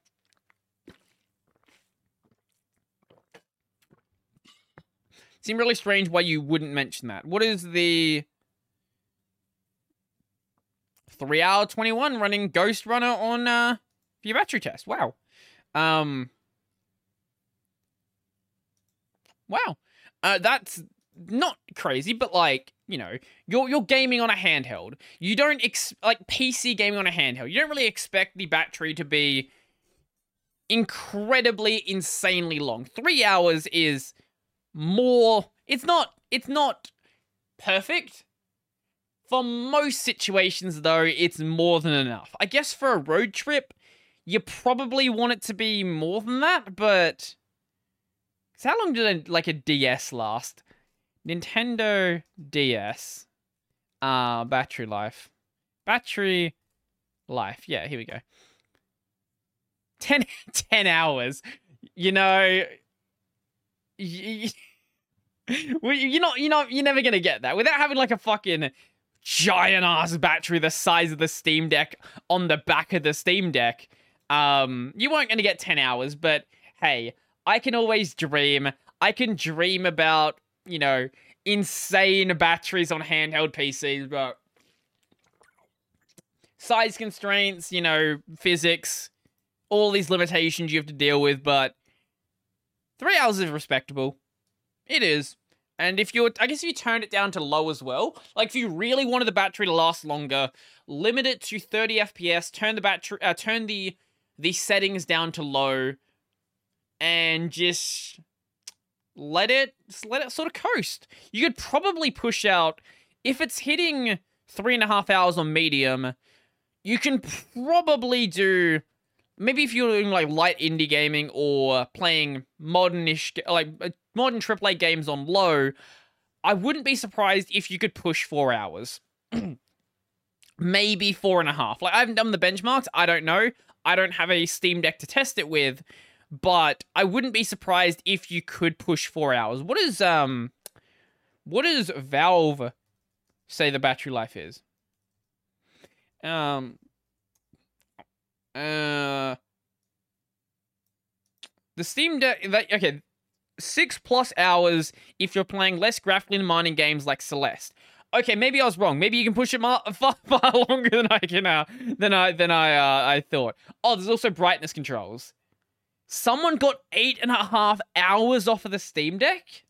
Seem really strange why you wouldn't mention that. What is the 3 hour 21 running Ghostrunner on uh, your battery test? Wow. Um, wow. Uh, that's not crazy, but like, you know, you're you're gaming on a handheld. You don't ex- like PC gaming on a handheld. You don't really expect the battery to be incredibly insanely long. 3 hours is more it's not it's not perfect. For most situations though, it's more than enough. I guess for a road trip, you probably want it to be more than that, but how long did a, like a DS last? Nintendo DS. Uh battery life. Battery life. Yeah, here we go. 10, 10 hours. You know, well, you're not, you're not, you're never gonna get that without having like a fucking giant ass battery the size of the Steam Deck on the back of the Steam Deck. Um, you weren't gonna get 10 hours, but hey, I can always dream. I can dream about, you know, insane batteries on handheld PCs, but size constraints, you know, physics, all these limitations you have to deal with, but three hours is respectable. It is. And if you're, I guess if you turned it down to low as well, like if you really wanted the battery to last longer, limit it to 30 FPS, turn the battery, uh, turn the the settings down to low, and just let it just let it sort of coast. You could probably push out if it's hitting three and a half hours on medium. You can probably do maybe if you're doing like light indie gaming or playing modernish like uh, modern AAA games on low. I wouldn't be surprised if you could push four hours. maybe four and a half. Like I haven't done the benchmarks. I don't know. I don't have a Steam Deck to test it with, but I wouldn't be surprised if you could push four hours. What is um, what does Valve say the battery life is? Um, uh, the Steam Deck. That, okay, six plus hours if you're playing less graphically mining games like Celeste okay, maybe I was wrong. Maybe you can push it far, far, far longer than I can uh, than I than I uh, I thought. Oh, there's also brightness controls. Someone got eight and a half hours off of the Steam Deck.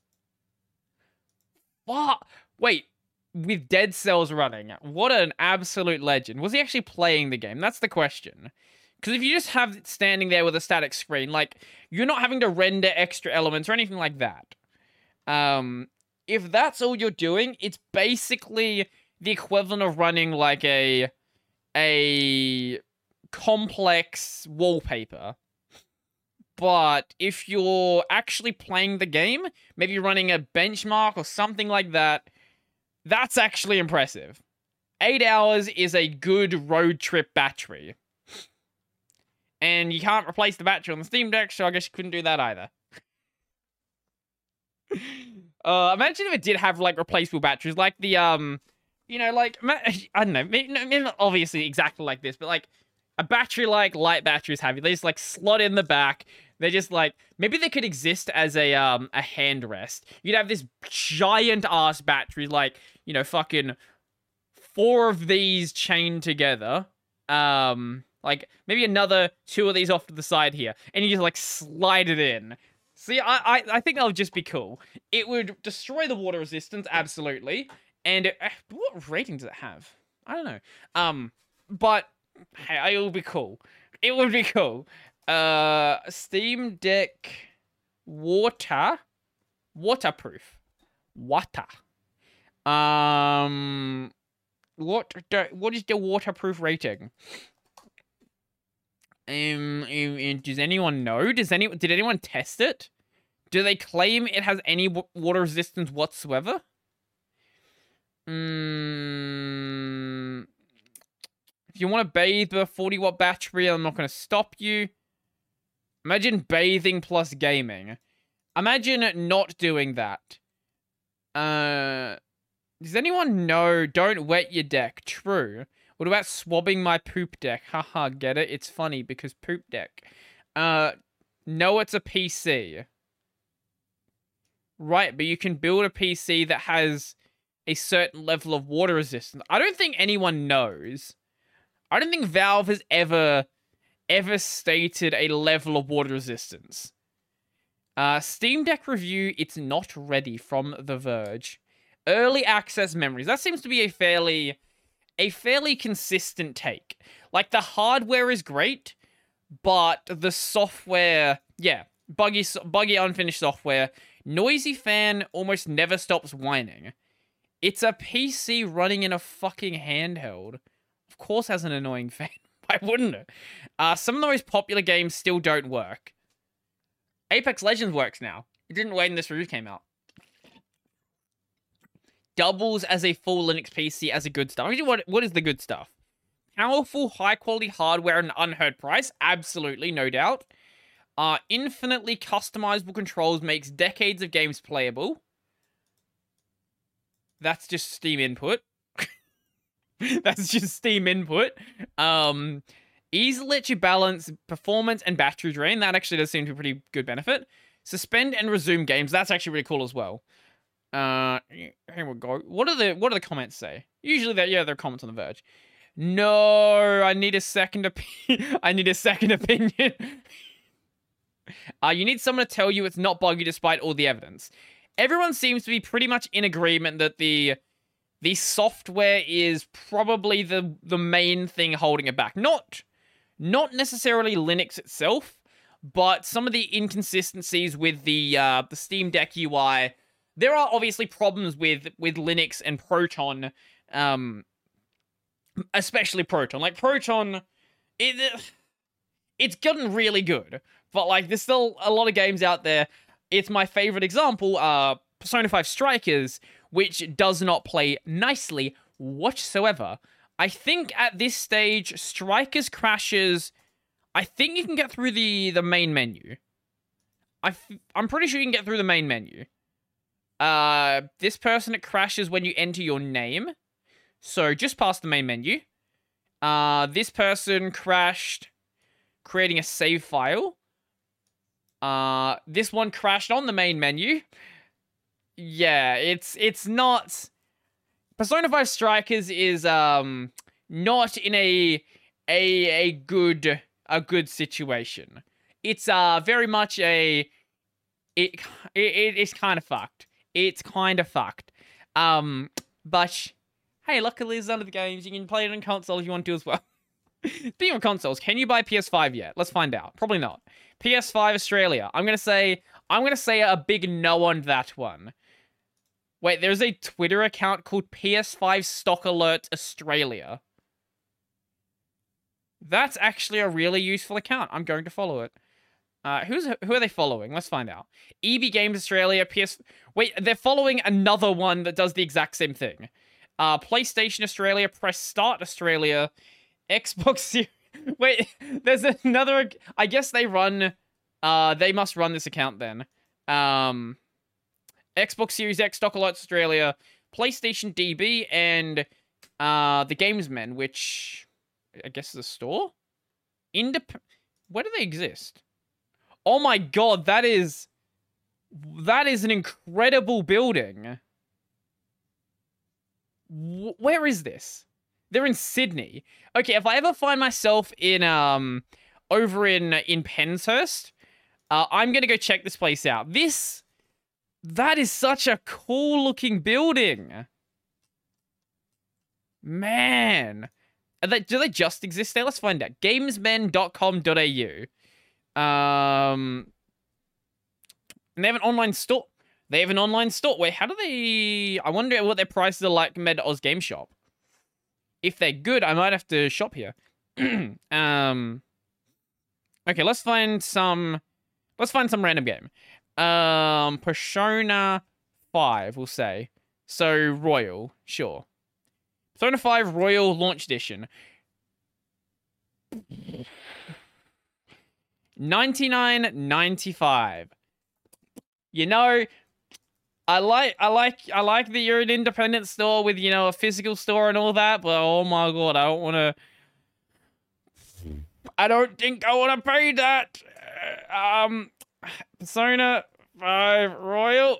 What? Wait, with Dead Cells running, what an absolute legend. Was he actually playing the game? That's the question. Because if you just have it standing there with a static screen, like you're not having to render extra elements or anything like that. Um, if that's all you're doing, it's basically the equivalent of running like a a complex wallpaper. But if you're actually playing the game, maybe running a benchmark or something like that, that's actually impressive. Eight hours is a good road trip battery. And you can't replace the battery on the Steam Deck, so I guess you couldn't do that either. Uh, imagine if it did have like replaceable batteries, like the um, you know, like I don't know, obviously exactly like this, but like a battery like light batteries have. They just like slot in the back. They're just like maybe they could exist as a um a hand rest. You'd have this giant ass battery, like you know, fucking four of these chained together. Um, like maybe another two of these off to the side here, and you just like slide it in. See, I, I, I think that would just be cool. It would destroy the water resistance, absolutely. And it, uh, what rating does it have? I don't know. Um, but hey, it would be cool. It would be cool. Uh, Steam Deck water, waterproof, water. Um, what do, what is the waterproof rating? Um, um, does anyone know? Does any did anyone test it? Do they claim it has any water resistance whatsoever? Mm, if you want to bathe with a 40 watt battery, I'm not going to stop you. Imagine bathing plus gaming. Imagine not doing that. Uh, does anyone know? Don't wet your deck. True. What about swabbing my poop deck? Haha, get it? It's funny because poop deck. Uh, no, it's a PC. Right, but you can build a PC that has a certain level of water resistance. I don't think anyone knows. I don't think Valve has ever ever stated a level of water resistance. Uh, Steam Deck review, it's not ready from The Verge. Early access memories. That seems to be a fairly a fairly consistent take. Like the hardware is great, but the software, yeah, buggy buggy unfinished software Noisy fan almost never stops whining. It's a PC running in a fucking handheld. Of course has an annoying fan. Why wouldn't it? Uh, some of the most popular games still don't work. Apex Legends works now. It didn't wait when this review came out. Doubles as a full Linux PC as a good stuff. What, what is the good stuff? Powerful, high quality hardware and unheard price? Absolutely, no doubt. Uh, infinitely customizable controls makes decades of games playable. That's just Steam input. That's just Steam input. Um, easily let you balance performance and battery drain. That actually does seem to be a pretty good benefit. Suspend and resume games. That's actually really cool as well. Uh, here we go. What are the what do the comments say? Usually, that yeah, they're comments on the Verge. No, I need a second opinion. I need a second opinion. Uh, you need someone to tell you it's not buggy despite all the evidence. everyone seems to be pretty much in agreement that the the software is probably the the main thing holding it back. Not not necessarily Linux itself, but some of the inconsistencies with the uh, the Steam Deck UI. There are obviously problems with with Linux and Proton, um, especially Proton. Like Proton, it it's gotten really good, but like there's still a lot of games out there. It's my favorite example, uh, Persona 5 Strikers, which does not play nicely whatsoever. I think at this stage, Strikers crashes. I think you can get through the the main menu. I f- I'm pretty sure you can get through the main menu. Uh, this person it crashes when you enter your name, so just past the main menu. Uh, this person crashed creating a save file. Uh, this one crashed on the main menu. Yeah, it's it's not Persona 5 Strikers is um not in a a a good a good situation. It's uh very much a it it it's kind of fucked. It's kind of fucked. Um but hey, luckily there's of the games you can play it on console if you want to as well. Speaking of consoles, can you buy PS5 yet? Let's find out. Probably not. PS5 Australia. I'm gonna say I'm gonna say a big no on that one. Wait, there's a Twitter account called PS5 Stock Alert Australia. That's actually a really useful account. I'm going to follow it. Uh, who's who are they following? Let's find out. EB Games Australia, PS. Wait, they're following another one that does the exact same thing. Uh, PlayStation Australia, Press Start Australia, Xbox. Wait, there's another. I guess they run. Uh, they must run this account then. Um, Xbox Series X, Stock Alert Australia, PlayStation DB, and uh, the Gamesmen, which I guess is a store. Indep. Where do they exist? Oh my god, that is that is an incredible building. where is this? They're in Sydney. Okay, if I ever find myself in um over in in Penshurst, uh, I'm gonna go check this place out. This that is such a cool looking building. Man. They, do they just exist there? Let's find out. Gamesmen.com.au. Um, and they have an online store. They have an online store. Wait, how do they... I wonder what their prices are like compared to Oz Game Shop. If they're good, I might have to shop here. um, okay, let's find some... Let's find some random game. Um, Persona 5, we'll say. So, Royal, sure. Persona 5 Royal Launch Edition. 99.95. You know, I like I like I like that you're an independent store with, you know, a physical store and all that, but oh my god, I don't want to I don't think I want to pay that. Um Persona 5 Royal.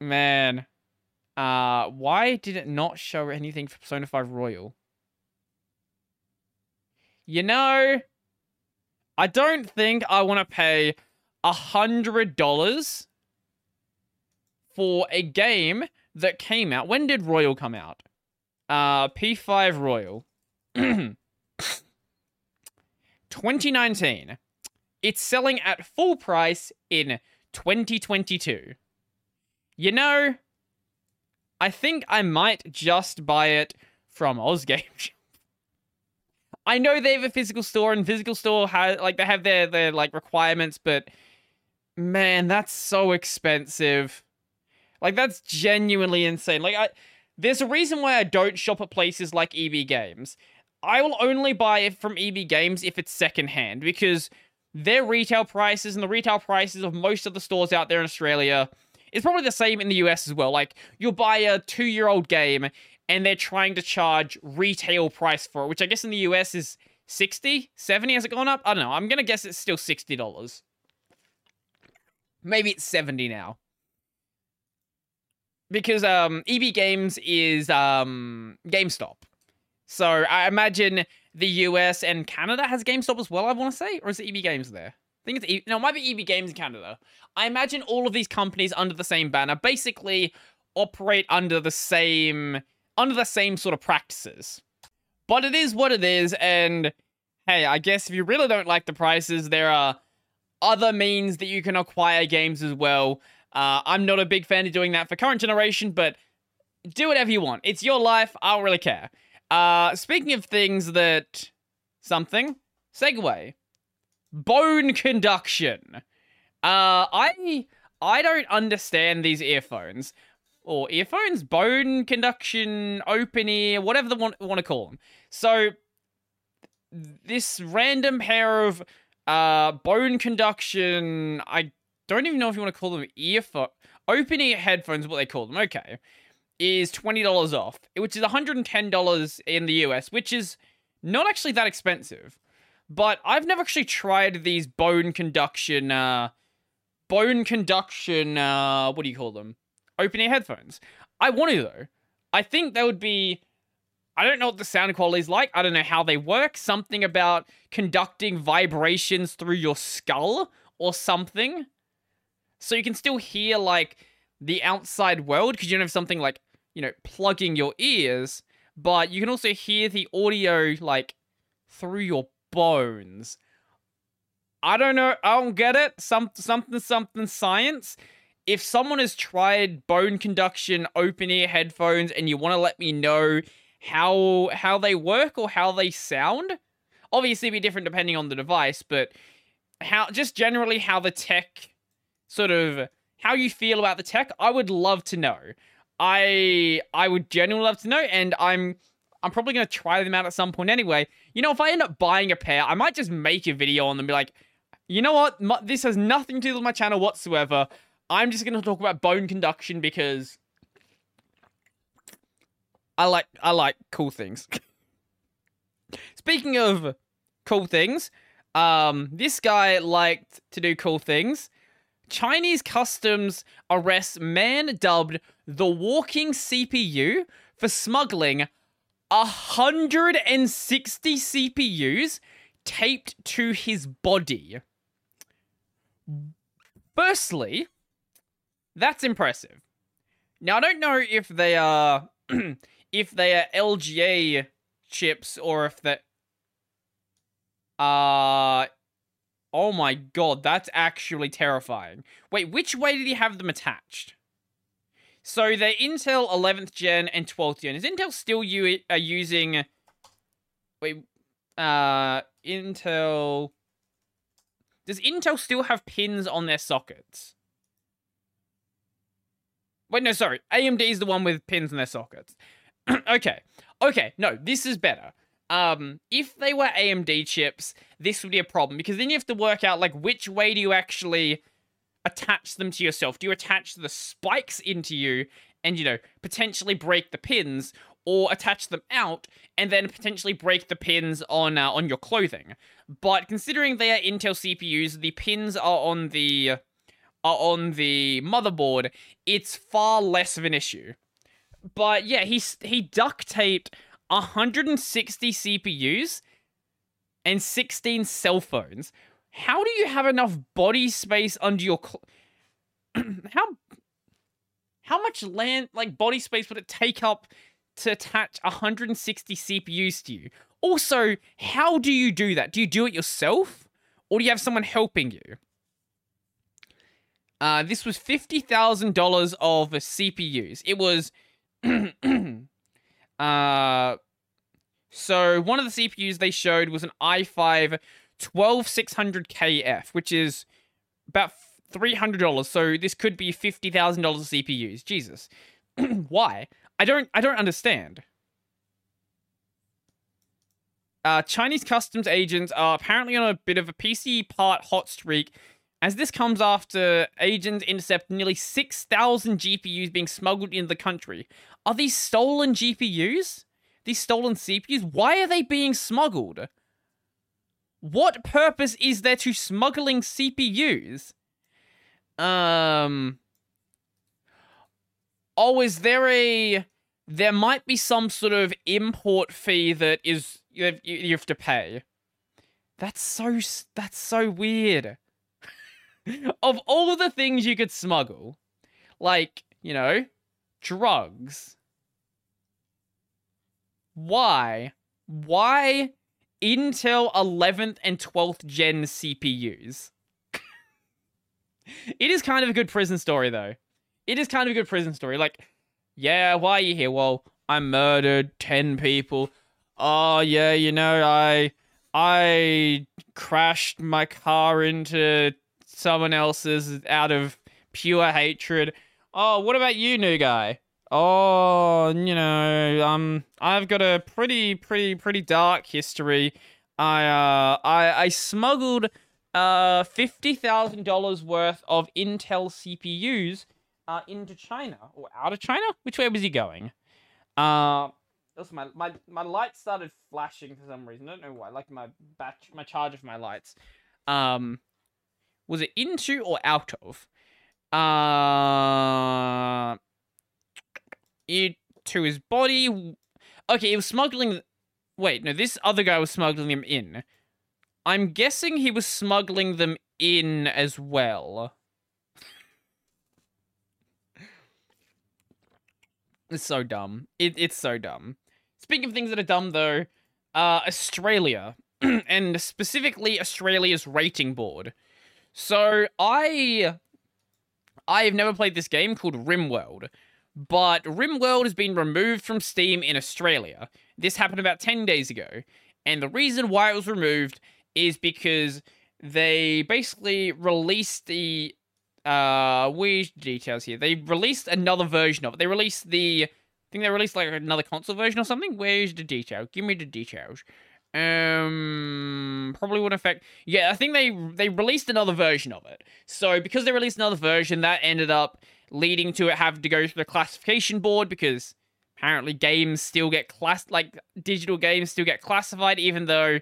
Man. Uh, why did it not show anything for Persona 5 Royal? You know, I don't think I want to pay a hundred dollars for a game that came out. When did Royal come out? Uh, P5 Royal. 2019. It's selling at full price in 2022. You know, I think I might just buy it from Ozgame. I know they have a physical store and physical store has like they have their their like requirements, but man, that's so expensive. Like that's genuinely insane. Like I there's a reason why I don't shop at places like EB Games. I will only buy it from EB Games if it's secondhand because their retail prices and the retail prices of most of the stores out there in Australia is probably the same in the US as well. Like, you'll buy a two year old game and they're trying to charge retail price for it, which I guess in the US is 60, 70. Has it gone up? I don't know. I'm going to guess it's still $60. Maybe it's 70 now. Because um, EB Games is um, GameStop. So I imagine the US and Canada has GameStop as well, I want to say? Or is it EB Games there? I think it's e- no, it might be EB Games in Canada. I imagine all of these companies under the same banner basically operate under the same under the same sort of practices. But it is what it is, and hey, I guess if you really don't like the prices, there are other means that you can acquire games as well. Uh, I'm not a big fan of doing that for current generation, but do whatever you want. It's your life. I don't really care. Uh, speaking of things that something segue bone conduction. Uh, I I don't understand these earphones or earphones, bone conduction, open ear, whatever they want want to call them. So this random pair of uh bone conduction, I don't even know if you want to call them earphone, open ear headphones, what they call them. Okay, is twenty dollars off, which is one hundred and ten dollars in the US, which is not actually that expensive. But I've never actually tried these bone conduction, uh, bone conduction, uh, what do you call them? Open ear headphones. I want to though. I think they would be. I don't know what the sound quality is like. I don't know how they work. Something about conducting vibrations through your skull or something. So you can still hear like the outside world because you don't have something like, you know, plugging your ears, but you can also hear the audio like through your bones. I don't know. I don't get it. Some something something science. If someone has tried bone conduction open ear headphones and you want to let me know how how they work or how they sound, obviously be different depending on the device, but how just generally how the tech sort of how you feel about the tech, I would love to know. I I would genuinely love to know, and I'm I'm probably gonna try them out at some point anyway. You know, if I end up buying a pair, I might just make a video on them, be like, you know what, my, this has nothing to do with my channel whatsoever. I'm just gonna talk about bone conduction because I like I like cool things. Speaking of cool things, um, this guy liked to do cool things. Chinese customs arrests man dubbed the walking CPU for smuggling 160 CPUs taped to his body. Firstly, that's impressive. Now I don't know if they are if they are LGA chips or if they uh Oh my god, that's actually terrifying. Wait, which way did he have them attached? So they're Intel 11th gen and 12th gen. Is Intel still u- uh, using... Wait, uh, Intel... Does Intel still have pins on their sockets? Wait, no, sorry. AMD is the one with pins in their sockets. okay. Okay, no, this is better. Um, if they were AMD chips, this would be a problem because then you have to work out like which way do you actually attach them to yourself? Do you attach the spikes into you and, you know, potentially break the pins, or attach them out and then potentially break the pins on uh, on your clothing? But considering they are Intel CPUs, the pins are on the are on the motherboard. It's far less of an issue. But yeah, he he duct taped 160 CPUs and 16 cell phones how do you have enough body space under your cl- how how much land like body space would it take up to attach 160 CPUs to you? Also, how do you do that? Do you do it yourself or do you have someone helping you? Uh, this was $50,000 of CPUs. It was uh so one of the CPUs they showed was an i5 12600KF, which is about $300. So this could be $50,000 CPUs. Jesus. Why? I don't I don't understand. Uh, Chinese customs agents are apparently on a bit of a PC part hot streak, as this comes after agents intercept nearly 6,000 GPUs being smuggled into the country. Are these stolen GPUs? These stolen CPUs? Why are they being smuggled? What purpose is there to smuggling CPUs? Um. Oh, is there a. There might be some sort of import fee that is you have, you have to pay. That's so that's so weird. Of all the things you could smuggle, like, you know, drugs, why? Why Intel 11th and 12th gen CPUs? it is kind of a good prison story, though. It is kind of a good prison story. Like, yeah, why are you here? Well, I murdered 10 people. Oh, yeah, you know, I I crashed my car into someone else's out of pure hatred. Oh, what about you, new guy? Oh, you know, um, I've got a pretty, pretty, pretty dark history. I, uh, I, I smuggled, uh, fifty thousand dollars worth of Intel CPUs, uh, into China or out of China. Which way was he going? Uh, also my my my lights started flashing for some reason. I don't know why. Like my batch, my charge of my lights. Um, was it into or out of? Uh to his body. Okay, he was smuggling. Wait, no, this other guy was smuggling them in. I'm guessing he was smuggling them in as well. it's so dumb. It, it's so dumb. Speaking of things that are dumb, though, uh, Australia, and specifically Australia's rating board. So I, I have never played this game called RimWorld, but RimWorld has been removed from Steam in Australia. This happened about 10 days ago. And the reason why it was removed is because they basically released the uh weird details here. They released another version of it. They released the I think they released like another console version or something. Where's the detail? Give me the details. Um, probably wouldn't affect. Yeah, I think they they released another version of it. So because they released another version, that ended up leading to it having to go through the classification board because apparently games still get class like digital games still get classified even though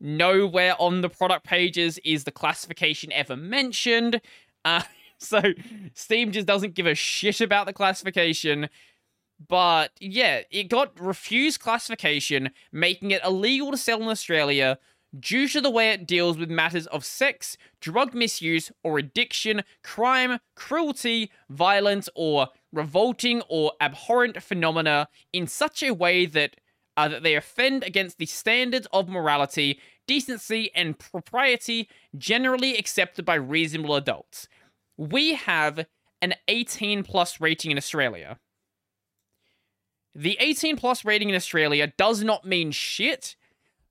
nowhere on the product pages is the classification ever mentioned. Uh, so Steam just doesn't give a shit about the classification. But yeah, it got refused classification, making it illegal to sell in Australia due to the way it deals with matters of sex, drug misuse, or addiction, crime, cruelty, violence, or revolting or abhorrent phenomena in such a way that, uh, that they offend against the standards of morality, decency, and propriety generally accepted by reasonable adults. We have an 18 plus rating in Australia. The 18 plus rating in Australia does not mean shit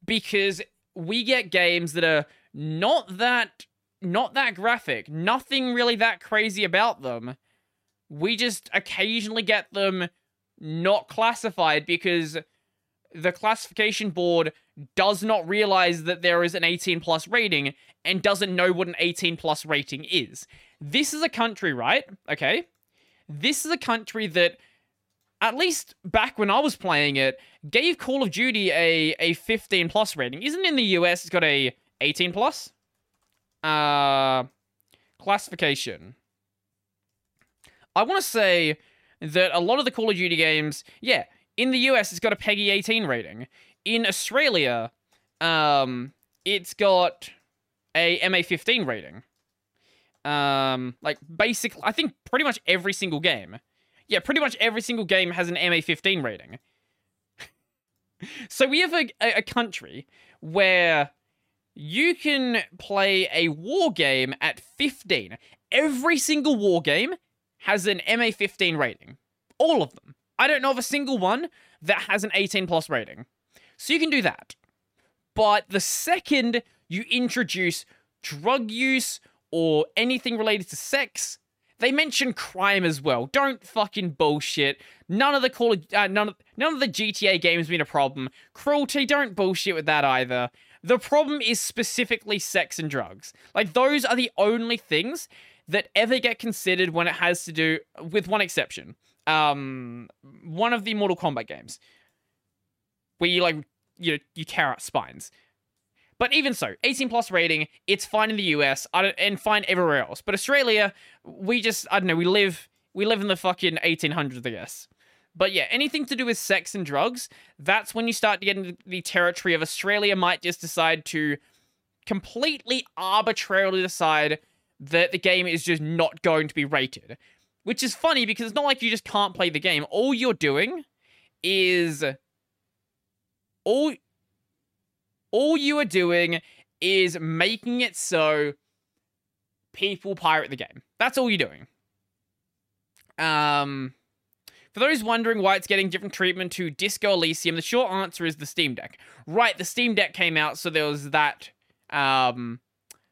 because we get games that are not that not that graphic, nothing really that crazy about them. We just occasionally get them not classified because the classification board does not realize that there is an 18 plus rating and doesn't know what an 18 plus rating is. This is a country, right? Okay. This is a country that at least back when I was playing it, gave Call of Duty a, a 15 plus rating. Isn't in the US it's got a 18 plus? Uh classification. I want to say that a lot of the Call of Duty games, yeah, in the US it's got a PEGI 18 rating. In Australia, um it's got a MA15 rating. Um like basic I think pretty much every single game yeah, pretty much every single game has an MA15 rating. so we have a, a country where you can play a war game at 15. Every single war game has an MA15 rating. All of them. I don't know of a single one that has an 18 plus rating. So you can do that. But the second you introduce drug use or anything related to sex, they mention crime as well. Don't fucking bullshit. None of the Call of, uh, none of none of the GTA games been a problem. Cruelty, don't bullshit with that either. The problem is specifically sex and drugs. Like those are the only things that ever get considered when it has to do with one exception. Um, one of the Mortal Kombat games where you like you know, you tear out spines. But even so, 18 plus rating, it's fine in the US and fine everywhere else. But Australia, we just I don't know, we live we live in the fucking 1800s, I guess. But yeah, anything to do with sex and drugs, that's when you start to get into the territory of Australia might just decide to completely arbitrarily decide that the game is just not going to be rated. Which is funny because it's not like you just can't play the game. All you're doing is all all you are doing is making it so people pirate the game. That's all you're doing. Um for those wondering why it's getting different treatment to Disco Elysium, the short answer is the Steam Deck. Right, the Steam Deck came out, so there was that um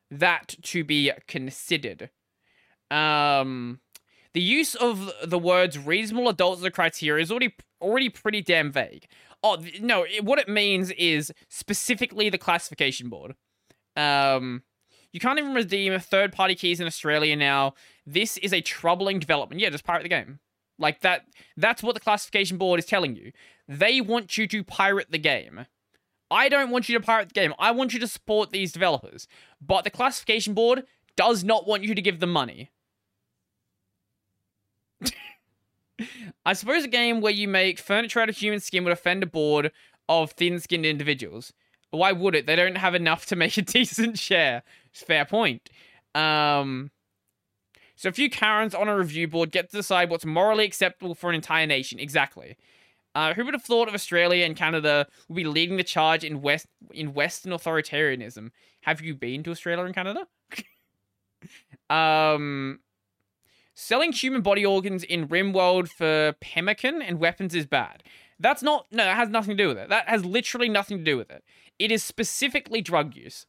that to be considered. Um the use of the words reasonable adults as a criteria is already already pretty damn vague. Oh no, it, what it means is specifically the classification board. Um, you can't even redeem third-party keys in Australia now. This is a troubling development. Yeah, just pirate the game. Like that. That's what the classification board is telling you. They want you to pirate the game. I don't want you to pirate the game. I want you to support these developers. But the classification board does not want you to give them money. I suppose a game where you make furniture out of human skin would offend a board of thin-skinned individuals. Why would it? They don't have enough to make a decent share. It's fair point. Um, so a few Karens on a review board get to decide what's morally acceptable for an entire nation. Exactly. Uh, who would have thought of Australia and Canada would be leading the charge in West in Western authoritarianism? Have you been to Australia and Canada? um, Selling human body organs in RimWorld for pemmican and weapons is bad. That's not, no, that has nothing to do with it. That has literally nothing to do with it. It is specifically drug use.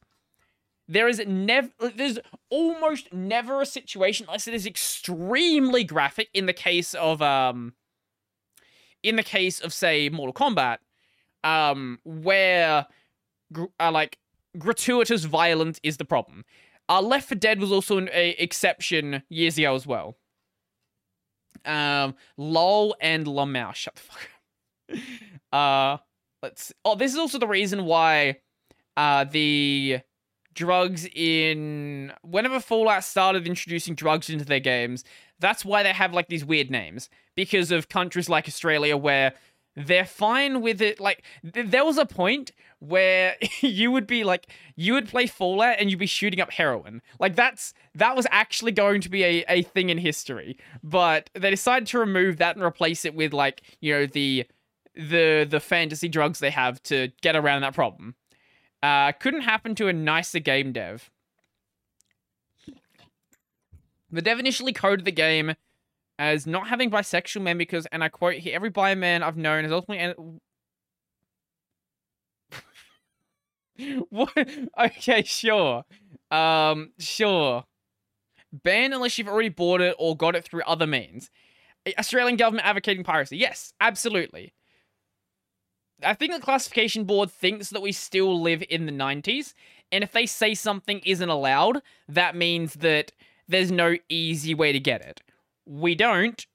There is never, there's almost never a situation unless it is extremely graphic in the case of, um, in the case of, say, Mortal Kombat, um, where, uh, like, gratuitous violence is the problem. Uh, Left 4 Dead was also an exception years ago as well. Um, LOL and Lamau. Shut the fuck up. Uh, let's. Oh, this is also the reason why, uh, the drugs in whenever Fallout started introducing drugs into their games, that's why they have like these weird names because of countries like Australia where they're fine with it. Like, th- there was a point where you would be like, you would play Fallout and you'd be shooting up heroin. Like, that's that was actually going to be a, a thing in history. But they decided to remove that and replace it with like, you know, the the the fantasy drugs they have to get around that problem. Uh, couldn't happen to a nicer game dev. The dev initially coded the game as not having bisexual men because, and I quote here, every bi man I've known has ultimately. what? Okay, sure. Um, sure. Ban unless you've already bought it or got it through other means. Australian government advocating piracy. Yes, absolutely. I think the classification board thinks that we still live in the 90s, and if they say something isn't allowed, that means that there's no easy way to get it we don't,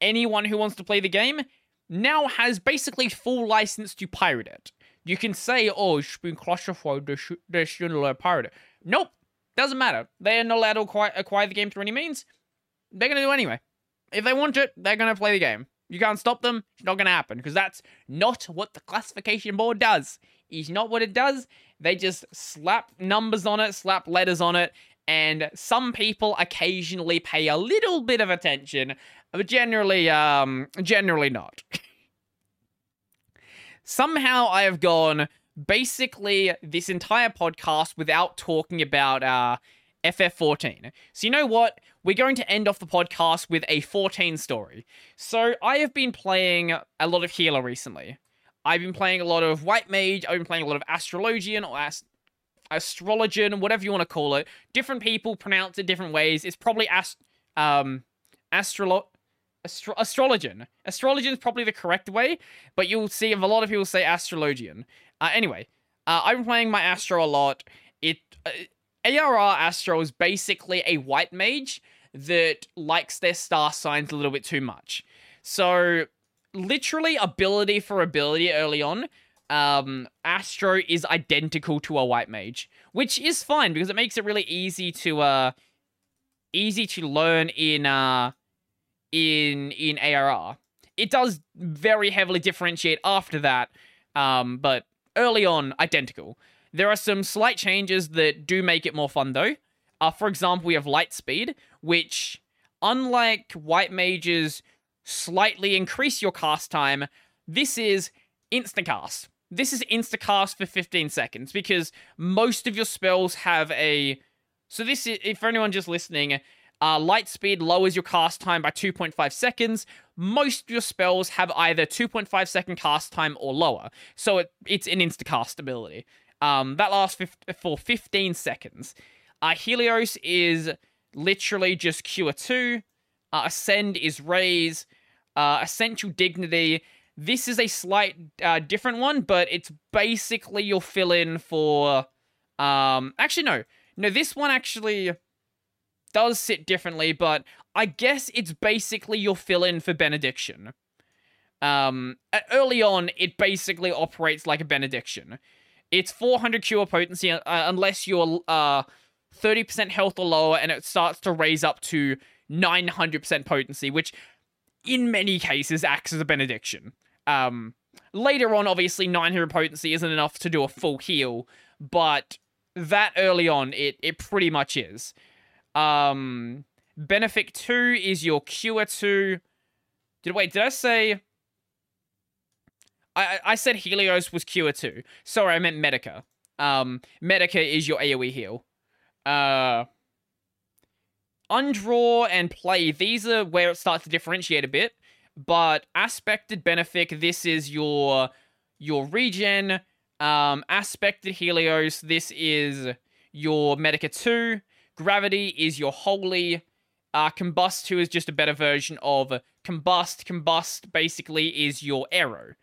anyone who wants to play the game now has basically full license to pirate it. You can say, oh, it's been classified, they, sh- they shouldn't allow pirate it. Nope, doesn't matter. They're not allowed to acquire, acquire the game through any means. They're going to do anyway. If they want it, they're going to play the game. You can't stop them. It's not going to happen because that's not what the classification board does. It's not what it does. They just slap numbers on it, slap letters on it, and some people occasionally pay a little bit of attention, but generally, um, generally not. Somehow I have gone basically this entire podcast without talking about uh, FF14. So you know what? We're going to end off the podcast with a 14 story. So I have been playing a lot of healer recently. I've been playing a lot of White Mage, I've been playing a lot of Astrologian or Ast- astrologian, whatever you want to call it. Different people pronounce it different ways. It's probably ast um astrolo astro astrologian. Astrologian is probably the correct way, but you'll see a lot of people say astrologian. Uh, anyway, uh, I've been playing my Astro a lot. It uh, ARR Astro is basically a white mage that likes their star signs a little bit too much. So literally ability for ability early on um, Astro is identical to a white mage, which is fine because it makes it really easy to uh easy to learn in uh in in ARR. It does very heavily differentiate after that, um, but early on identical. There are some slight changes that do make it more fun though. Uh, for example, we have Lightspeed, which, unlike White Mages, slightly increase your cast time. This is instacast. This is instacast for 15 seconds because most of your spells have a. So this is, if for anyone just listening, uh, light speed lowers your cast time by 2.5 seconds. Most of your spells have either 2.5 second cast time or lower, so it, it's an instacast ability. Um, that lasts for 15 seconds. Uh, Helios is literally just Cure 2. Uh, Ascend is Raise. Uh, Essential Dignity. This is a slight uh, different one, but it's basically your fill in for. Um, actually, no. No, this one actually does sit differently, but I guess it's basically your fill in for Benediction. Um, early on, it basically operates like a Benediction. It's 400 cure potency uh, unless you're uh 30% health or lower, and it starts to raise up to 900% potency, which in many cases acts as a benediction. Um, later on, obviously, 900 potency isn't enough to do a full heal, but that early on, it it pretty much is. Um, Benefic 2 is your Cure 2. Did wait, did I say I I said Helios was Cure 2. Sorry, I meant Medica. Um Medica is your AoE heal. Uh Undraw and Play, these are where it starts to differentiate a bit. But Aspected Benefic, this is your your regen. Um, Aspected Helios, this is your Medica 2. Gravity is your Holy. Uh, Combust 2 is just a better version of Combust. Combust basically is your Aero.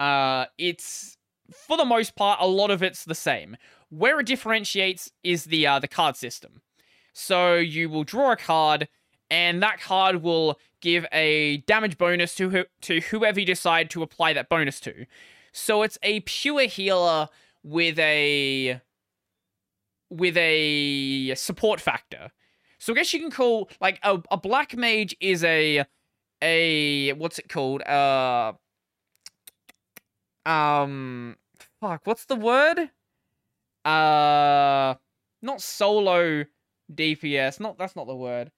Uh, it's, for the most part, a lot of it's the same. Where it differentiates is the uh, the card system. So you will draw a card, and that card will give a damage bonus to who- to whoever you decide to apply that bonus to. So it's a pure healer with a with a support factor. So I guess you can call like a, a black mage is a a what's it called? Uh um fuck, what's the word? Uh not solo DPS. Not that's not the word.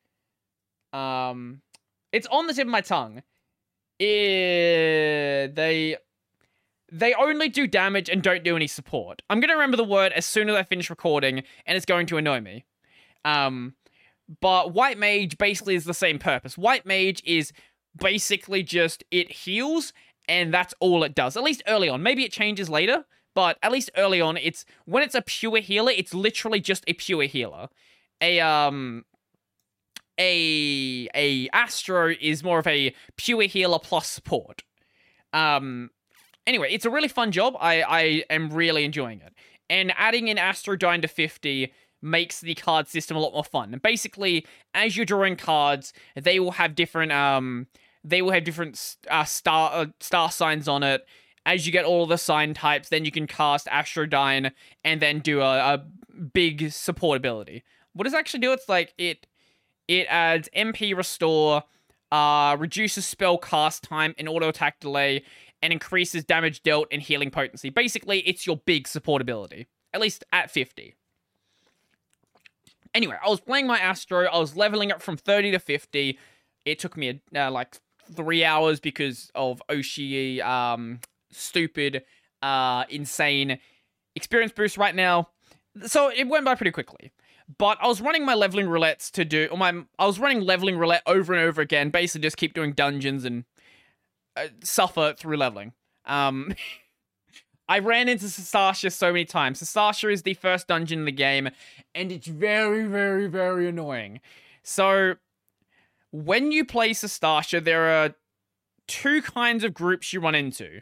Um, it's on the tip of my tongue. It, they they only do damage and don't do any support. I'm gonna remember the word as soon as I finish recording, and it's going to annoy me. Um, but White Mage basically is the same purpose. White Mage is basically just it heals, and that's all it does. At least early on. Maybe it changes later, but at least early on, it's when it's a pure healer, it's literally just a pure healer a um a a Astro is more of a pure healer plus support. Um anyway, it's a really fun job. I I am really enjoying it. And adding in Astrodyne to 50 makes the card system a lot more fun. And basically, as you're drawing cards, they will have different um they will have different uh, star uh, star signs on it. As you get all the sign types, then you can cast astro Astrodyne and then do a, a big support ability. What does it actually do? It's like it it adds MP restore, uh, reduces spell cast time and auto attack delay, and increases damage dealt and healing potency. Basically, it's your big support ability, at least at 50. Anyway, I was playing my Astro. I was leveling up from 30 to 50. It took me uh, like three hours because of Oshi, um, stupid, uh, insane experience boost right now. So it went by pretty quickly. But I was running my leveling roulettes to do, or my, I was running leveling roulette over and over again, basically just keep doing dungeons and uh, suffer through leveling. Um, I ran into Sastasha so many times. Sastasha is the first dungeon in the game, and it's very, very, very annoying. So, when you play Sastasha, there are two kinds of groups you run into.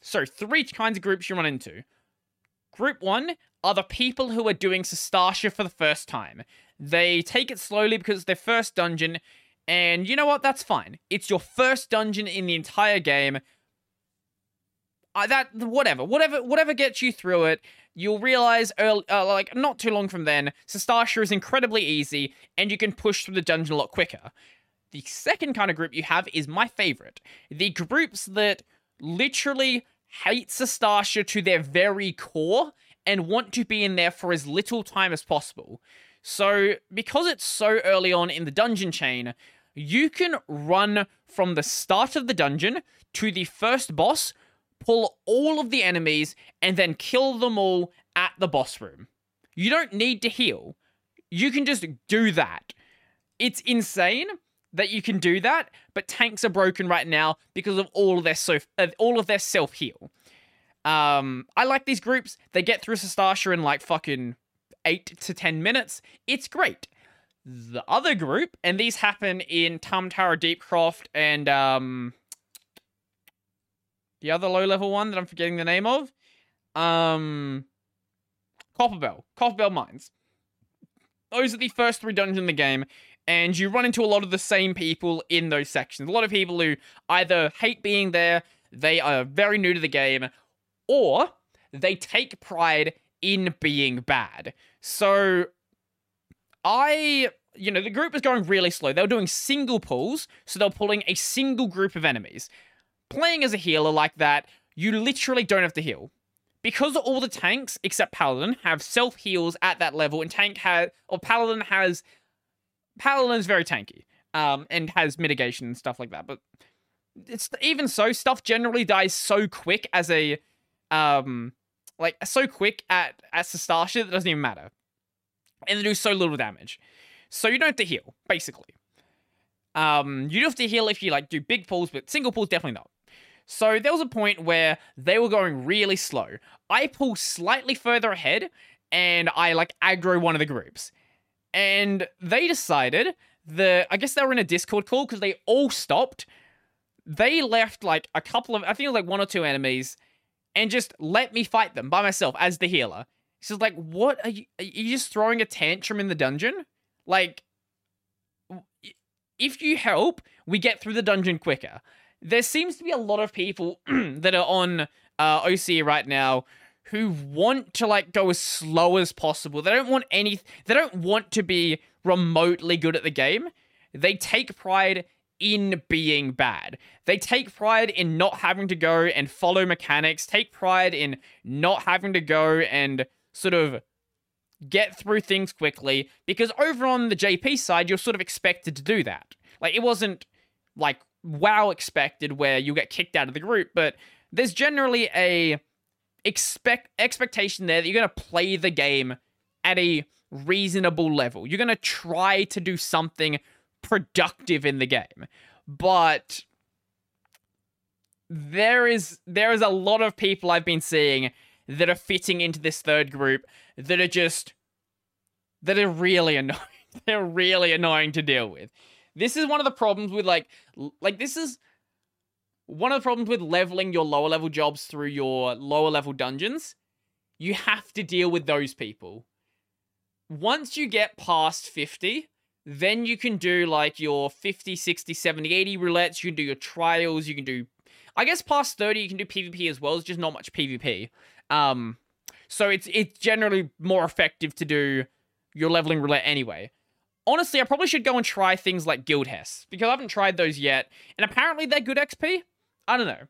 So, three kinds of groups you run into. Group one are the people who are doing Sastasha for the first time. They take it slowly because it's their first dungeon, and you know what? That's fine. It's your first dungeon in the entire game. That whatever, whatever, whatever gets you through it. You'll realize, early, uh, like not too long from then, Sastasha is incredibly easy, and you can push through the dungeon a lot quicker. The second kind of group you have is my favorite. The groups that literally hate Sastasha to their very core and want to be in there for as little time as possible. So, because it's so early on in the dungeon chain, you can run from the start of the dungeon to the first boss, pull all of the enemies, and then kill them all at the boss room. You don't need to heal. You can just do that. It's insane that you can do that, but tanks are broken right now because of all of their so all of their self heal. Um, I like these groups. They get through Sastasha in like fucking eight to ten minutes. It's great. The other group, and these happen in Tam-Tara Deepcroft and um, the other low level one that I'm forgetting the name of, um, Copperbell, Copperbell Mines. Those are the first three dungeons in the game, and you run into a lot of the same people in those sections. A lot of people who either hate being there, they are very new to the game, or they take pride in being bad. So I, you know, the group was going really slow. They were doing single pulls, so they were pulling a single group of enemies. Playing as a healer like that, you literally don't have to heal. Because all the tanks, except Paladin, have self heals at that level, and tank has, or Paladin has Paladin's very tanky, um, and has mitigation and stuff like that. But it's even so, stuff generally dies so quick as a, um, like so quick at at Sastasha that doesn't even matter, and they do so little damage. So you don't have to heal, basically. Um, you do have to heal if you like do big pulls, but single pulls definitely not. So there was a point where they were going really slow. I pull slightly further ahead, and I like aggro one of the groups and they decided that I guess they were in a Discord call because they all stopped. They left like a couple of I think it was like one or two enemies, and just let me fight them by myself as the healer. So like, what are you? Are you just throwing a tantrum in the dungeon? Like, if you help, we get through the dungeon quicker. There seems to be a lot of people that are on uh, OC right now who want to like go as slow as possible. They don't want any they don't want to be remotely good at the game. They take pride in being bad. They take pride in not having to go and follow mechanics, take pride in not having to go and sort of get through things quickly because over on the JP side you're sort of expected to do that. Like it wasn't like WoW expected where you get kicked out of the group, but there's generally a expect expectation there that you're going to play the game at a reasonable level. You're going to try to do something productive in the game. But there is there is a lot of people I've been seeing that are fitting into this third group that are just that are really annoying. They're really annoying to deal with. This is one of the problems with like like this is one of the problems with leveling your lower level jobs through your lower level dungeons, you have to deal with those people. Once you get past 50, then you can do like your 50, 60, 70, 80 roulettes. You can do your trials. You can do, I guess, past 30, you can do PvP as well. It's just not much PvP. Um, so it's it's generally more effective to do your leveling roulette anyway. Honestly, I probably should go and try things like Guildhests because I haven't tried those yet, and apparently they're good XP. I don't know.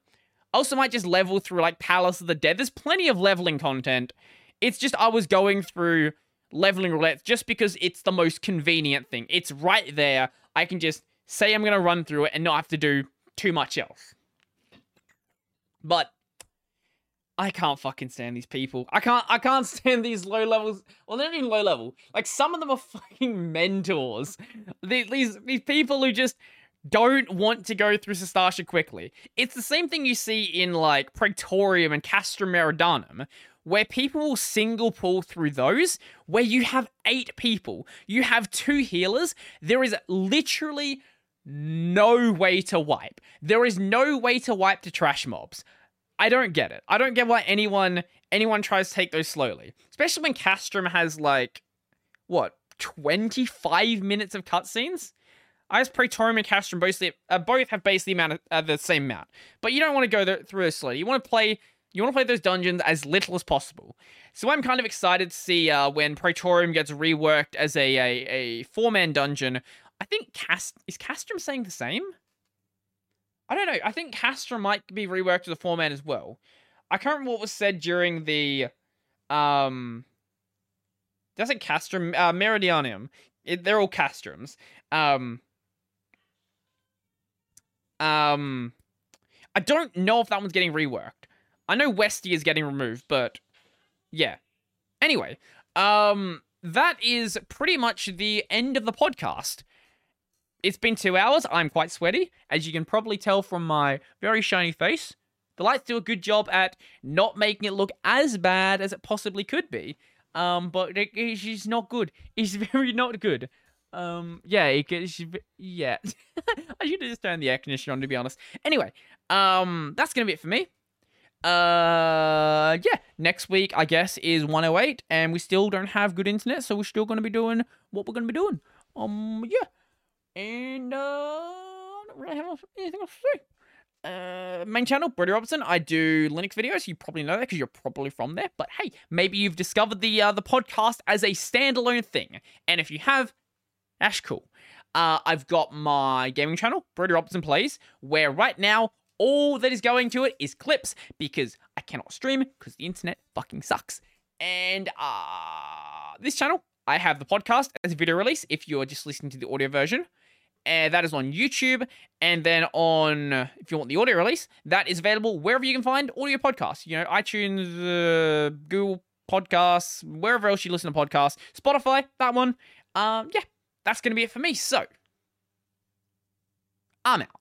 Also, might just level through like Palace of the Dead. There's plenty of leveling content. It's just I was going through leveling roulette just because it's the most convenient thing. It's right there. I can just say I'm gonna run through it and not have to do too much else. But I can't fucking stand these people. I can't I can't stand these low levels. Well, they're not even low level. Like some of them are fucking mentors. These these people who just don't want to go through Sastasha quickly. It's the same thing you see in like Praetorium and Castrum Meridianum, where people will single pull through those, where you have eight people, you have two healers. There is literally no way to wipe. There is no way to wipe to trash mobs. I don't get it. I don't get why anyone anyone tries to take those slowly, especially when Castrum has like what 25 minutes of cutscenes. I guess Praetorium and Castrum both, uh, both have basically amount of, uh, the same amount, but you don't want to go there, through it slowly. You want to play you want to play those dungeons as little as possible. So I'm kind of excited to see uh, when Praetorium gets reworked as a a, a four man dungeon. I think Cast is Castrum saying the same. I don't know. I think Castrum might be reworked as a four man as well. I can't remember what was said during the Um, that's a castrum, uh, Meridianium. It, they're all castrums. Um, um, I don't know if that one's getting reworked. I know Westy is getting removed, but yeah. Anyway, um, that is pretty much the end of the podcast. It's been two hours. I'm quite sweaty, as you can probably tell from my very shiny face. The lights do a good job at not making it look as bad as it possibly could be. Um, but it, it's not good. It's very not good. Um, yeah, it yeah. I should have just turned the air conditioner on, to be honest. Anyway, um, that's gonna be it for me. Uh, yeah. Next week, I guess, is 108, and we still don't have good internet, so we're still gonna be doing what we're gonna be doing. Um, yeah. And uh, I don't really have anything else to say uh, main channel, Brody Robertson. I do Linux videos. You probably know that because you're probably from there. But hey, maybe you've discovered the uh, the podcast as a standalone thing. And if you have, that's cool. Uh, I've got my gaming channel, Brody Robertson Plays, where right now all that is going to it is clips because I cannot stream because the internet fucking sucks. And uh, this channel, I have the podcast as a video release if you're just listening to the audio version and that is on YouTube. And then on, if you want the audio release, that is available wherever you can find audio podcasts. You know, iTunes, uh, Google Podcasts, wherever else you listen to podcasts, Spotify, that one. Um, yeah, that's going to be it for me. So, I'm out.